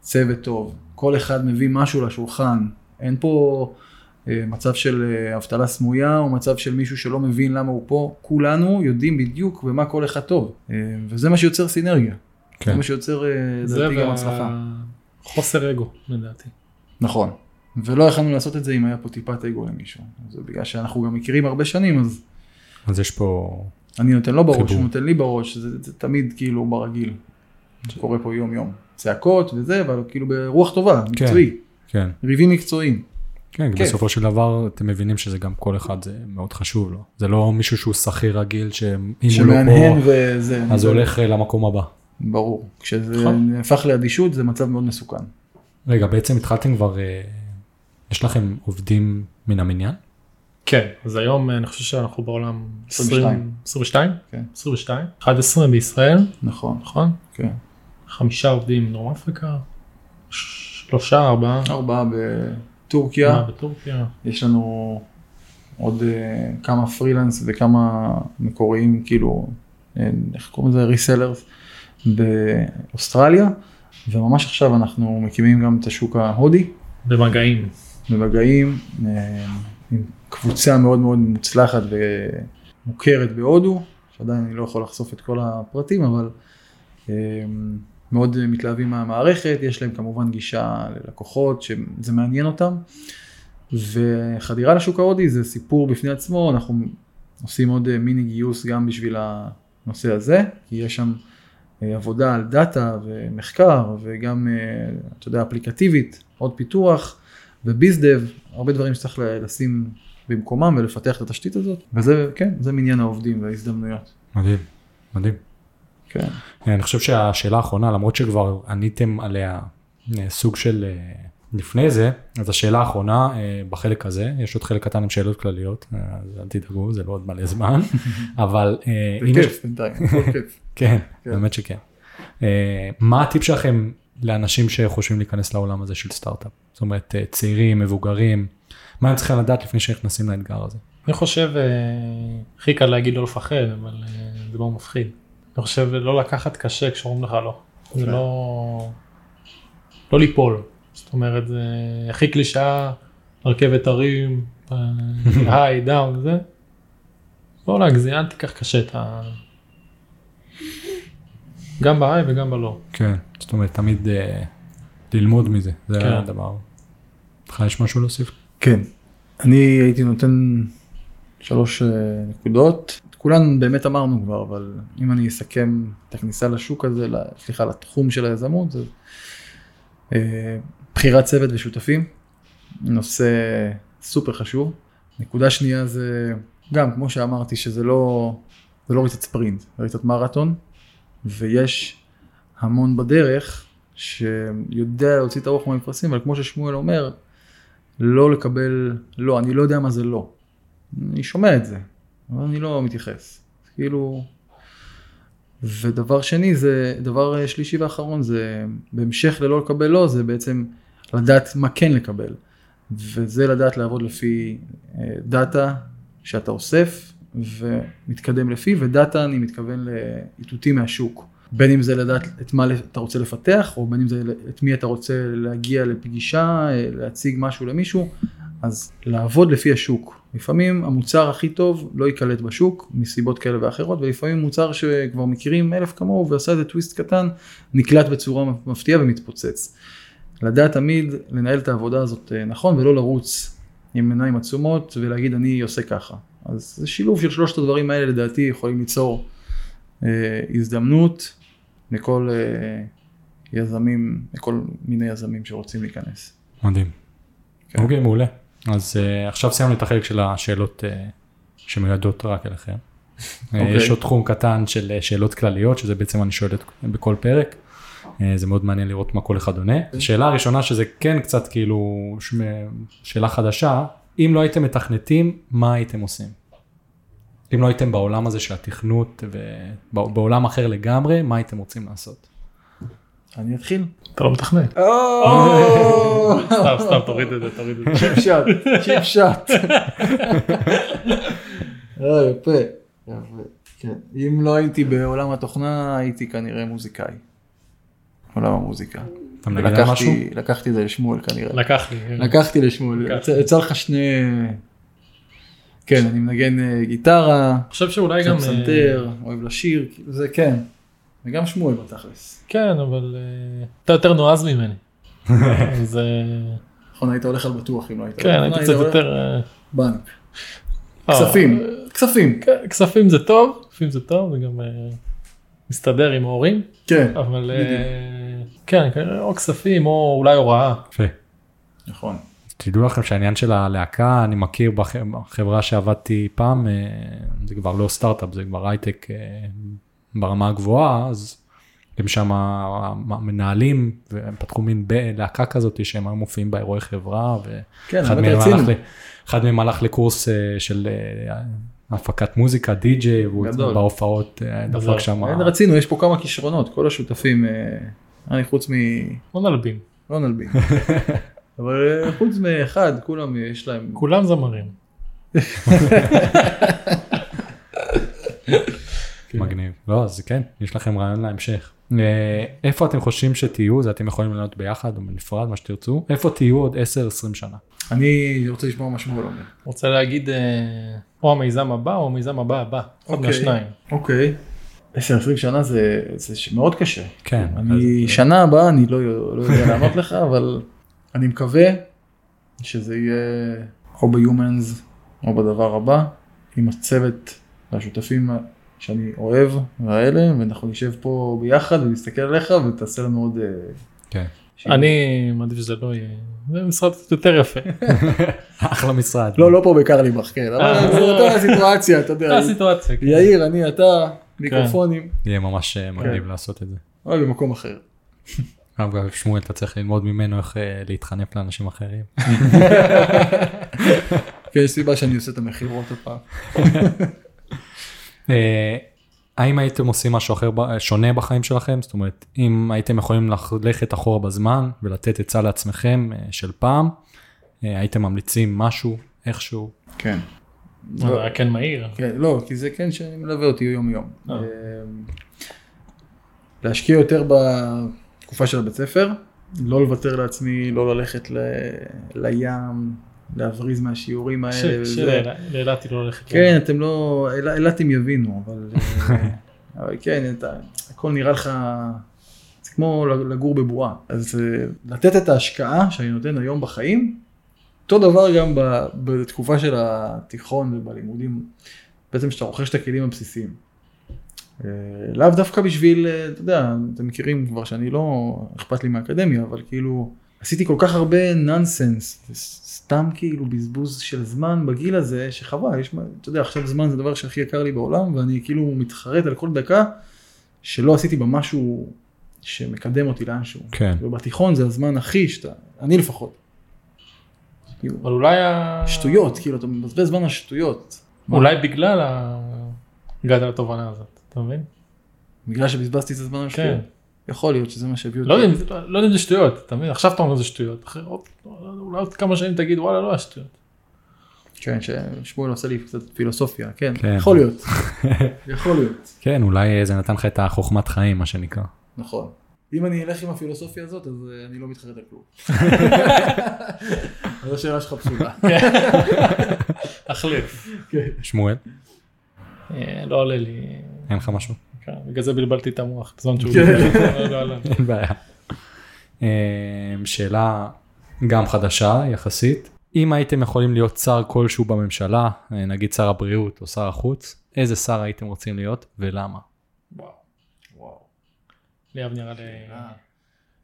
צוות טוב, כל אחד מביא משהו לשולחן, אין פה מצב של אה, אבטלה סמויה או מצב של מישהו שלא מבין למה הוא פה, כולנו יודעים בדיוק במה כל אחד טוב, אה, וזה מה שיוצר סינרגיה, כן. זה מה שיוצר אה, זה לדעתי גם הצלחה. חוסר אגו לדעתי. נכון, ולא יכולנו לעשות את זה אם היה פה טיפת אגו למישהו, זה בגלל שאנחנו גם מכירים הרבה שנים אז אז יש פה, אני נותן לו בראש, חיבור. הוא נותן לי בראש, זה, זה תמיד כאילו ברגיל, שקורה פה יום יום, צעקות וזה, אבל כאילו ברוח טובה, כן. מקצועי, כן, ריבים מקצועיים. כן, כיף. בסופו של דבר אתם מבינים שזה גם כל אחד זה מאוד חשוב לו. זה לא מישהו שהוא שכיר רגיל שאם הוא לא פה, וזה. אז זה- הוא הולך אה, למקום הבא. ברור, כשזה נכון. הפך לאדישות זה מצב מאוד מסוכן. רגע, בעצם התחלתם כבר, אה, יש לכם עובדים מן המניין? כן, אז היום אה, אני חושב שאנחנו בעולם 22. 20, 22? כן. 22. 11 בישראל, נכון, נכון? כן. חמישה עובדים מדרום אפריקה, שלושה, ארבעה, ארבעה בטורקיה, ארבעה בטורקיה. יש לנו עוד אה, כמה פרילנס וכמה מקוריים, כאילו, אה, איך קוראים לזה? ריסלרס באוסטרליה, וממש עכשיו אנחנו מקימים גם את השוק ההודי. במגעים. במגעים אה, עם קבוצה מאוד מאוד מוצלחת ומוכרת בהודו, שעדיין אני לא יכול לחשוף את כל הפרטים, אבל אה, מאוד מתלהבים מהמערכת, יש להם כמובן גישה ללקוחות שזה מעניין אותם, וחדירה לשוק ההודי זה סיפור בפני עצמו, אנחנו עושים עוד אה, מיני גיוס גם בשביל הנושא הזה, כי יש שם אה, עבודה על דאטה ומחקר וגם, אה, אתה יודע, אפליקטיבית, עוד פיתוח. וביזדב, הרבה דברים שצריך לשים במקומם ולפתח את התשתית הזאת, וזה, כן, זה מניין העובדים וההזדמנויות. מדהים, מדהים. כן. אני חושב שהשאלה האחרונה, למרות שכבר עניתם עליה אה, סוג של אה, לפני זה, אז השאלה האחרונה אה, בחלק הזה, יש עוד חלק קטן עם שאלות כלליות, אה, אז אל תדאגו, זה לא עוד מלא זמן, אבל אה, זה אם יש, כיף בינתיים, הכל כיף. כן, כן. באמת שכן. אה, מה הטיפ שלכם לאנשים שחושבים להיכנס לעולם הזה של סטארט-אפ? זאת אומרת, אה, צעירים, מבוגרים, מה הם צריכים לדעת לפני שנכנסים לאתגר הזה? אני חושב, אה, הכי קל להגיד לא לפחד, אבל אה, זה לא מפחיד. אני חושב לא לקחת קשה כשאומרים לך לא. זה. לא... לא ליפול. זאת אומרת, זה הכי קלישאה, רכבת הרים, היי, דאון, זה. לא להגזים, אל תיקח קשה את ה... גם בהיי וגם בלא. כן, זאת אומרת, תמיד אה, ללמוד מזה, זה כן. הדבר. לך יש משהו להוסיף? כן. אני הייתי נותן שלוש אה, נקודות, כולן באמת אמרנו כבר, אבל אם אני אסכם את הכניסה לשוק הזה, סליחה, לתחום של היזמות, זה אה, בחירת צוות ושותפים, נושא סופר חשוב. נקודה שנייה זה גם, כמו שאמרתי, שזה לא, לא ריצת ספרינט, זה ריצת מרתון, ויש המון בדרך שיודע להוציא את הרוח מהמפרשים, אבל כמו ששמואל אומר, לא לקבל, לא, אני לא יודע מה זה לא. אני שומע את זה, אבל אני לא מתייחס. כאילו... ודבר שני זה, דבר שלישי ואחרון זה, בהמשך ללא לקבל לא, זה בעצם לדעת מה כן לקבל. וזה לדעת לעבוד לפי אה, דאטה שאתה אוסף ומתקדם לפי, ודאטה אני מתכוון לאיתותים מהשוק. בין אם זה לדעת את מה אתה רוצה לפתח, או בין אם זה את מי אתה רוצה להגיע לפגישה, אה, להציג משהו למישהו, אז לעבוד לפי השוק. לפעמים המוצר הכי טוב לא ייקלט בשוק מסיבות כאלה ואחרות, ולפעמים מוצר שכבר מכירים אלף כמוהו ועשה איזה טוויסט קטן, נקלט בצורה מפתיעה ומתפוצץ. לדעת תמיד לנהל את העבודה הזאת אה, נכון ולא לרוץ עם עיניים עצומות ולהגיד אני עושה ככה. אז זה שילוב של שלושת הדברים האלה לדעתי יכולים ליצור אה, הזדמנות לכל אה, יזמים, לכל מיני יזמים שרוצים להיכנס. מדהים. כן. אוקיי, מעולה. אז uh, עכשיו סיימנו את החלק של השאלות uh, שמיועדות רק אליכם. Okay. אוקיי. יש עוד תחום קטן של אה, שאלות כלליות, שזה בעצם אני שואל בכל פרק. אה, זה מאוד מעניין לראות מה כל אחד עונה. השאלה הראשונה שזה כן קצת כאילו שאלה חדשה, אם לא הייתם מתכנתים, מה הייתם עושים? אם לא הייתם בעולם הזה של התכנות ובעולם אחר לגמרי, מה הייתם רוצים לעשות? אני אתחיל. אתה לא מתכנן. סתם, סתם, תוריד את זה, תוריד את זה. צ'יפ שוט, צ'יפ שוט. אה, יפה. כן. אם לא הייתי בעולם התוכנה, הייתי כנראה מוזיקאי. עולם המוזיקה. אתה מנגן על משהו? לקחתי, את זה לשמואל כנראה. לקח לי. לקחתי לשמואל. יצא- לך שני... כן, אני מנגן אה, גיטרה, אני חושב שאולי גם... פסנתר, אוהב לשיר, זה כן. וגם שמואל בתכלס. כן, אבל אה, אתה יותר נועז ממני. אז נכון, היית הולך על בטוח אם לא היית. כן. הייתי היית קצת יותר... אה, בנק. אה, כספים, כספים. כן, כספים זה טוב, כספים זה טוב, זה גם אה, מסתדר עם ההורים, כן. אבל כן, כנראה או כספים או אולי הוראה. יפה. נכון. תדעו לכם שהעניין של הלהקה אני מכיר בח- בחברה שעבדתי פעם זה כבר לא סטארט-אפ זה כבר הייטק ברמה הגבוהה אז הם שם המנהלים והם פתחו מין להקה כזאת שהם היו מופיעים באירועי חברה כן, ואחד האמת מהם. הלך ל- אחד מהם הלך לקורס אה, של אה, הפקת מוזיקה די.ג'יי והוא. בהופעות אה, דפק. שם אין, רצינו, יש פה כמה כישרונות, כל השותפים, אני חוץ מ... לא נלבין, לא נלבין. אבל חוץ מאחד, כולם יש להם... כולם זמרים. מגניב. לא, אז כן, יש לכם רעיון להמשך. אה, איפה אתם חושבים שתהיו, זה אתם יכולים לענות ביחד או בנפרד, מה שתרצו, איפה תהיו עוד 10-20 שנה? אני רוצה לשמוע מה שמואל אומר. רוצה להגיד אה, או המיזם הבא או המיזם הבא הבא, אחד אוקיי. מהשניים. אוקיי. 10-20 שנה זה, זה מאוד קשה. כן. אני, שנה הבאה אני לא, לא יודע לענות לך, אבל אני מקווה שזה יהיה או ב-Humans או בדבר הבא, עם הצוות והשותפים שאני אוהב והאלה, ואנחנו נשב פה ביחד ונסתכל עליך ותעשה לנו עוד... אה, כן. אני מעדיף שזה לא יהיה, זה משרד קצת יותר יפה. אחלה משרד. לא, לא פה בקרליבך, כן, אבל אה. זה אותה הסיטואציה, אתה יודע. זה הסיטואציה. כן. יאיר, אני, אתה, מיקרופונים, יהיה ממש אה, מגניב לעשות את זה. אבל במקום אחר. אגב, שמואל, אתה צריך ללמוד ממנו איך להתחנף לאנשים אחרים. כן, יש סיבה שאני עושה את המכירות הפעם. אה, האם הייתם עושים משהו אחר, ב- שונה בחיים שלכם? זאת אומרת, אם הייתם יכולים ללכת אחורה בזמן ולתת עצה לעצמכם אה, של פעם, אה, הייתם ממליצים משהו, איכשהו? כן. זה היה כן מהיר. כן, לא, כי זה כן שמלווה אותי יום יום. אה. אמ, להשקיע יותר בתקופה של הבית ספר, לא לוותר לעצמי, לא ללכת ל... לים, להבריז מהשיעורים האלה. שלאילת היא לא הולכת. כן, אתם לא, אילתים יבינו, אבל, אה, אבל כן, אתה, הכל נראה לך, זה כמו לגור בבועה. אז אה, לתת את ההשקעה שאני נותן היום בחיים, אותו דבר גם בתקופה של התיכון ובלימודים, בעצם שאתה רוכש את הכלים הבסיסיים. אה, לאו דווקא בשביל, אתה יודע, אתם מכירים כבר שאני לא אכפת לי מהאקדמיה, אבל כאילו עשיתי כל כך הרבה נונסנס, סתם כאילו בזבוז של זמן בגיל הזה, שחבל, יש, מה- אתה יודע, עכשיו זמן זה הדבר שהכי יקר לי בעולם, ואני כאילו מתחרט על כל דקה שלא עשיתי בה משהו שמקדם אותי לאנשהו. כן. ובתיכון זה הזמן הכי שאתה, אני לפחות. כאילו, אבל אולי ה- שטויות, כאילו אתה מבזבז זמן על שטויות. אולי בגלל ה... הגעת לתובנה הזאת, אתה מבין? בגלל שבזבזתי את הזמן על שטויות. כן. יכול להיות שזה מה שהביא אותי. לא יודע אם זה- לא יודע אם זה שטויות, אתה מבין? עכשיו אתה אומר זה שטויות. אחרי עוד- אולי עוד כמה שנים תגיד וואלה לא היה שטויות. כן, ששמואל עושה לי קצת פילוסופיה, כן, כן. יכול להיות. יכול להיות, כן, אולי זה נתן לך את החוכמת חיים, מה שנקרא. נכון. אם אני אלך עם הפילוסופיה הזאת, אז אה, אני לא מתחרט על כלום. אז השאלה שלך פסולה. החליף. שמואל, אה, לא עולה לי. אין לך משהו? כן, בגלל זה בלבלתי את המוח. בזמן שהוא כן. אין בעיה. אה, שאלה גם חדשה יחסית. אם הייתם יכולים להיות שר כלשהו בממשלה, אה, נגיד שר הבריאות או שר החוץ, איזה שר הייתם רוצים להיות ולמה? וואו. וואו. ליאב נראה לי...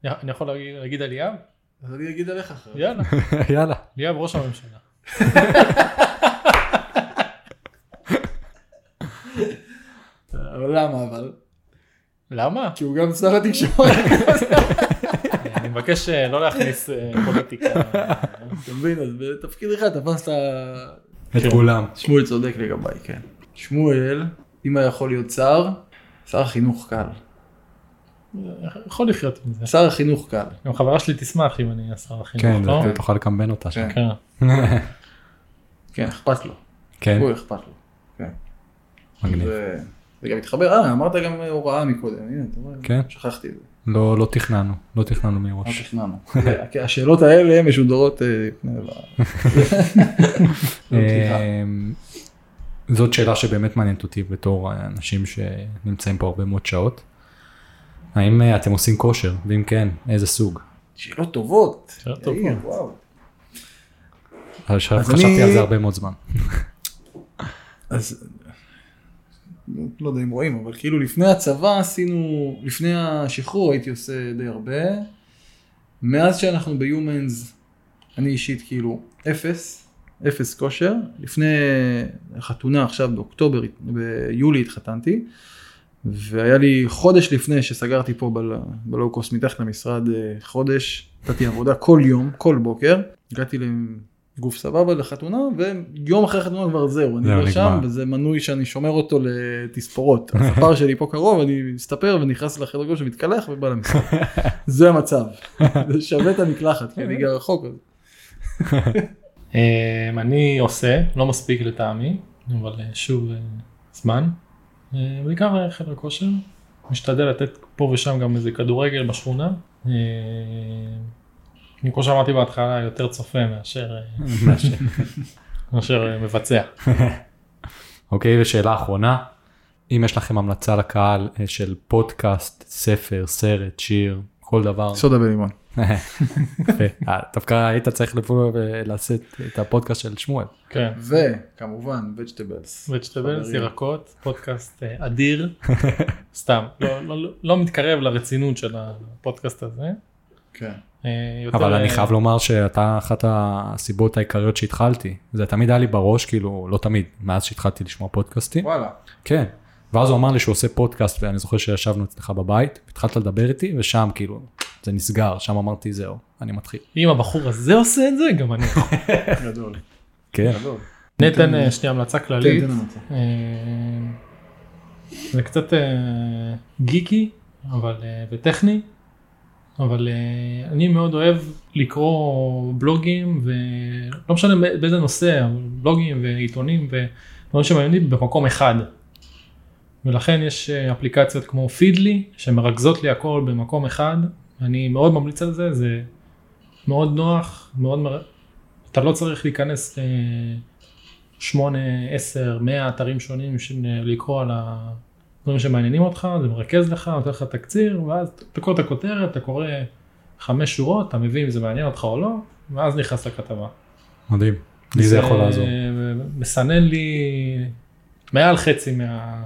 אני יכול להגיד על ליאב? אז אני אגיד עליך אחר. יאללה. יאללה. ליאב ראש הממשלה. למה אבל? למה? כי הוא גם שר התקשורת. אני מבקש אה, לא להכניס אה, פוליטיקה. אתה מבין? אז בתפקיד אחד תפסת... את כולם. שמואל צודק לגביי, כן. שמואל, אם היה יכול להיות שר, שר החינוך קל. יכול לחיות עם זה. שר החינוך קל. גם חברה שלי תשמח אם אני אהיה שר החינוך. כן, לא? אתה תוכל לקמבן אותה שם. כן. כן. כן, אכפת לו. כן, הוא אכפת לו. כן. מגניב. זה- גם מתחבר, אה, אמרת גם הוראה מקודם, הנה, אתה רואה, כן. שכחתי את זה, לא, לא תכננו, לא תכננו לא מראש. תכננו. השאלות האלה משודרות, אה, לא. אמ, זאת שאלה שבאמת מעניינת אותי בתור אנשים שנמצאים פה הרבה מאוד שעות. האם אה, אתם עושים כושר? ואם כן, איזה סוג? שאלות טובות, שאלות טובות. וואו. חשבתי על זה הרבה מאוד זמן. אז לא יודע אם רואים, אבל כאילו לפני הצבא עשינו, לפני השחרור הייתי עושה די הרבה. מאז שאנחנו ביומנס, אני אישית כאילו אפס, אפס כושר. לפני חתונה עכשיו באוקטובר, ביולי התחתנתי, והיה לי חודש לפני שסגרתי פה בל- בלואו קוסט מתחת למשרד, אה, חודש, נתתי עבודה כל יום, כל בוקר. הגעתי לגוף סבבה לחתונה, ויום אחרי החתונה כבר זהו, אני לא שם. וזה מנוי שאני שומר אותו לתספורות. הספר שלי פה קרוב, אני מסתפר ונכנס לחדר כושר, מתקלח ובא למשרד. זה המצב. זה שווה את המקלחת, כי אני גר רחוק. אמ, אני עושה, לא מספיק לטעמי, אבל אה, שוב אה, זמן. אה, בעיקר חדר כושר, משתדל לתת פה ושם גם איזה כדורגל בשכונה. אה, כמו שאמרתי בהתחלה, יותר צופה מאשר אה, מאשר אה, מבצע. אוקיי, ושאלה אחרונה, אם יש לכם המלצה לקהל אה, של פודקאסט, ספר, סרט, שיר, כל דבר. סודה בלימון. אה, דווקא היית צריך לבוא ולעשות את הפודקאסט של שמואל. כן. וכמובן, וג'טבלס. וג'טבלס. ירקות, פודקאסט אה, אדיר, סתם, לא- לא- לא מתקרב לרצינות של הפודקאסט הזה. כן. אה, יותר, אבל אני אה, חייב לומר שאתה אחת הסיבות העיקריות שהתחלתי. זה תמיד היה לי בראש, כאילו, לא תמיד, מאז שהתחלתי לשמוע פודקאסטים. וואלה. כן. ואז הוא אמר לי שהוא עושה פודקאסט, ואני זוכר שישבנו אצלך בבית, התחלת לדבר איתי, ושם כאילו, זה נסגר, שם אמרתי זהו, אני מתחיל. אם הבחור הזה עושה את זה, גם אני. גדול. כן. אתן אה, שנייה המלצה כללית. אה, זה קצת גיקי אבל וטכני אבל אה, אני מאוד אוהב לקרוא בלוגים ולא משנה באיזה נושא בלוגים ועיתונים ודברים שמעניינים במקום אחד. ולכן יש אה, אפליקציות כמו פידלי שמרכזות לי הכל במקום אחד אני מאוד ממליץ על זה זה מאוד נוח מאוד מר... אתה לא צריך להיכנס. אה, 8, 10, 100 אתרים שונים של לקרוא על הדברים שמעניינים אותך, זה מרכז לך, נותן לך תקציר, ואז אתה קורא את הכותרת, אתה קורא חמש שורות, אתה מבין אם זה מעניין אותך או לא, ואז נכנס לכתבה. מדהים. לי זה יכול לעזור. מסנן לי מעל חצי מה...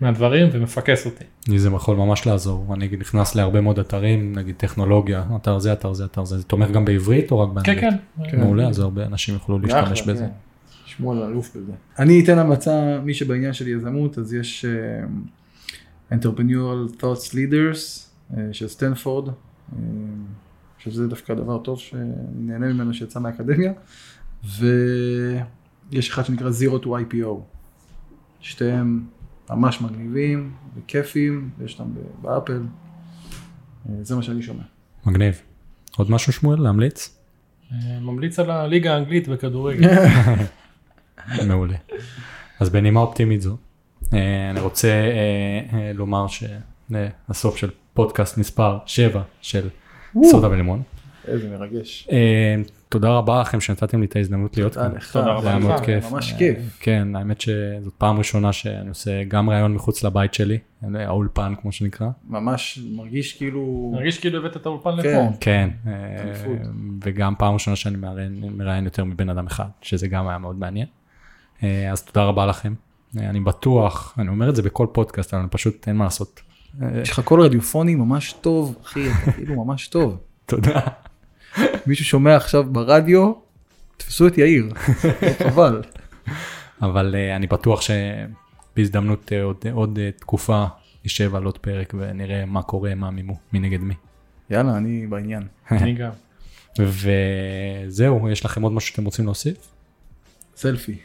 מהדברים ומפקס אותי. לי זה יכול ממש לעזור. אני נכנס להרבה מאוד אתרים, נגיד טכנולוגיה, אתר זה, אתר זה, אתר זה. זה תומך גם בעברית או רק באנגלית? כן, כן. מעולה, אז הרבה אנשים יוכלו להשתמש בזה. שמואל אלוף בזה. אני אתן המלצה, מי שבעניין של יזמות, אז יש uh, Entrepreneurial Thoughts Leaders uh, של סטנפורד, uh, שזה דווקא דבר טוב שאני נהנה ממנו שיצא מהאקדמיה, ויש אחד שנקרא Zero to IPO, שתיהם ממש מגניבים וכיפים, יש אותם באפל, uh, זה מה שאני שומע. מגניב. עוד משהו שמואל להמליץ? ממליץ על הליגה האנגלית בכדורגל. מעולה. אז בנימה אופטימית זו, אה, אני רוצה אה, אה, לומר שהסוף של פודקאסט מספר 7 של סודה ולימון. איזה מרגש. תודה רבה לכם שנתתם לי את ההזדמנות להיות תודה כאן. לך. תודה רבה לך. מאוד כיף. ממש כיף. כן, האמת שזאת פעם ראשונה שאני עושה גם ראיון מחוץ לבית שלי, האולפן כמו שנקרא. ממש מרגיש כאילו... מרגיש כאילו הבאת את האולפן כן. לפה. כן. וגם פעם ראשונה שאני מראיין- מראיין יותר מבן אדם אחד, שזה גם היה מאוד מעניין. אה, אז תודה רבה לכם. אה, אני בטוח, אני אומר את זה בכל פודקאסט, אבל פשוט אין מה לעשות. אה, יש לך קול רדיופוני ממש טוב, אחי, אתה כאילו ממש טוב. תודה. מישהו שומע עכשיו ברדיו, תפסו את יאיר, חבל. אבל אני בטוח שבהזדמנות עוד, עוד תקופה יישב על עוד פרק ונראה מה קורה, מה מימו, מי נגד מי. יאללה, אני בעניין. אני גם. וזהו, יש לכם עוד משהו שאתם רוצים להוסיף? סלפי.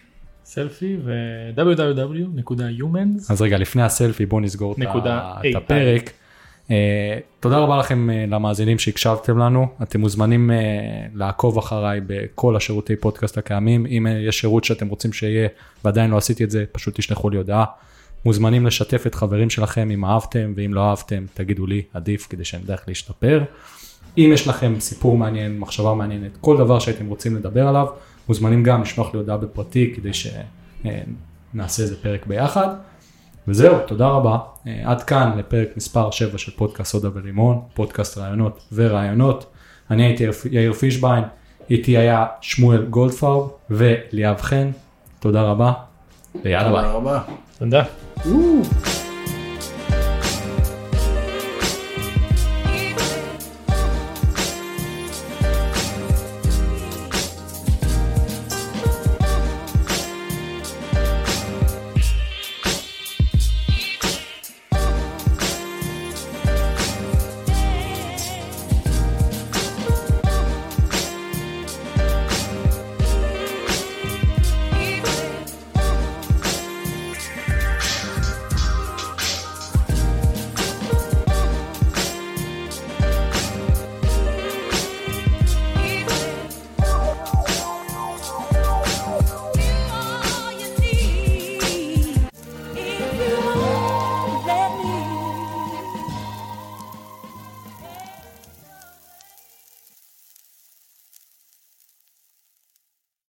סלפי ו-www.humans. אז רגע, לפני הסלפי בואו נסגור את הפרק. אה, תודה רבה לכם אה, למאזינים שהקשבתם לנו, אתם מוזמנים אה, לעקוב אחריי בכל השירותי פודקאסט הקיימים, אם יש שירות שאתם רוצים שיהיה ועדיין לא עשיתי את זה, פשוט תשלחו לי הודעה מוזמנים לשתף את חברים שלכם אם אהבתם, ואם לא אהבתם, תגידו לי, עדיף כדי שאני אדע איך להשתפר. אם יש לכם סיפור מעניין, מחשבה מעניינת, כל דבר שהייתם רוצים לדבר עליו, מוזמנים גם לשלוח לי הודעה בפרטי כדי שנעשה איזה פרק ביחד. וזהו, תודה רבה. אה, עד כאן לפרק מספר 7 של פודקאסט סודה ורימון, פודקאסט רעיונות ורעיונות. אני הייתי יאיר פישביין, איתי היה שמואל גולדפרב וליאב חן. תודה רבה, ויאללה ביי. תודה רבה. תודה.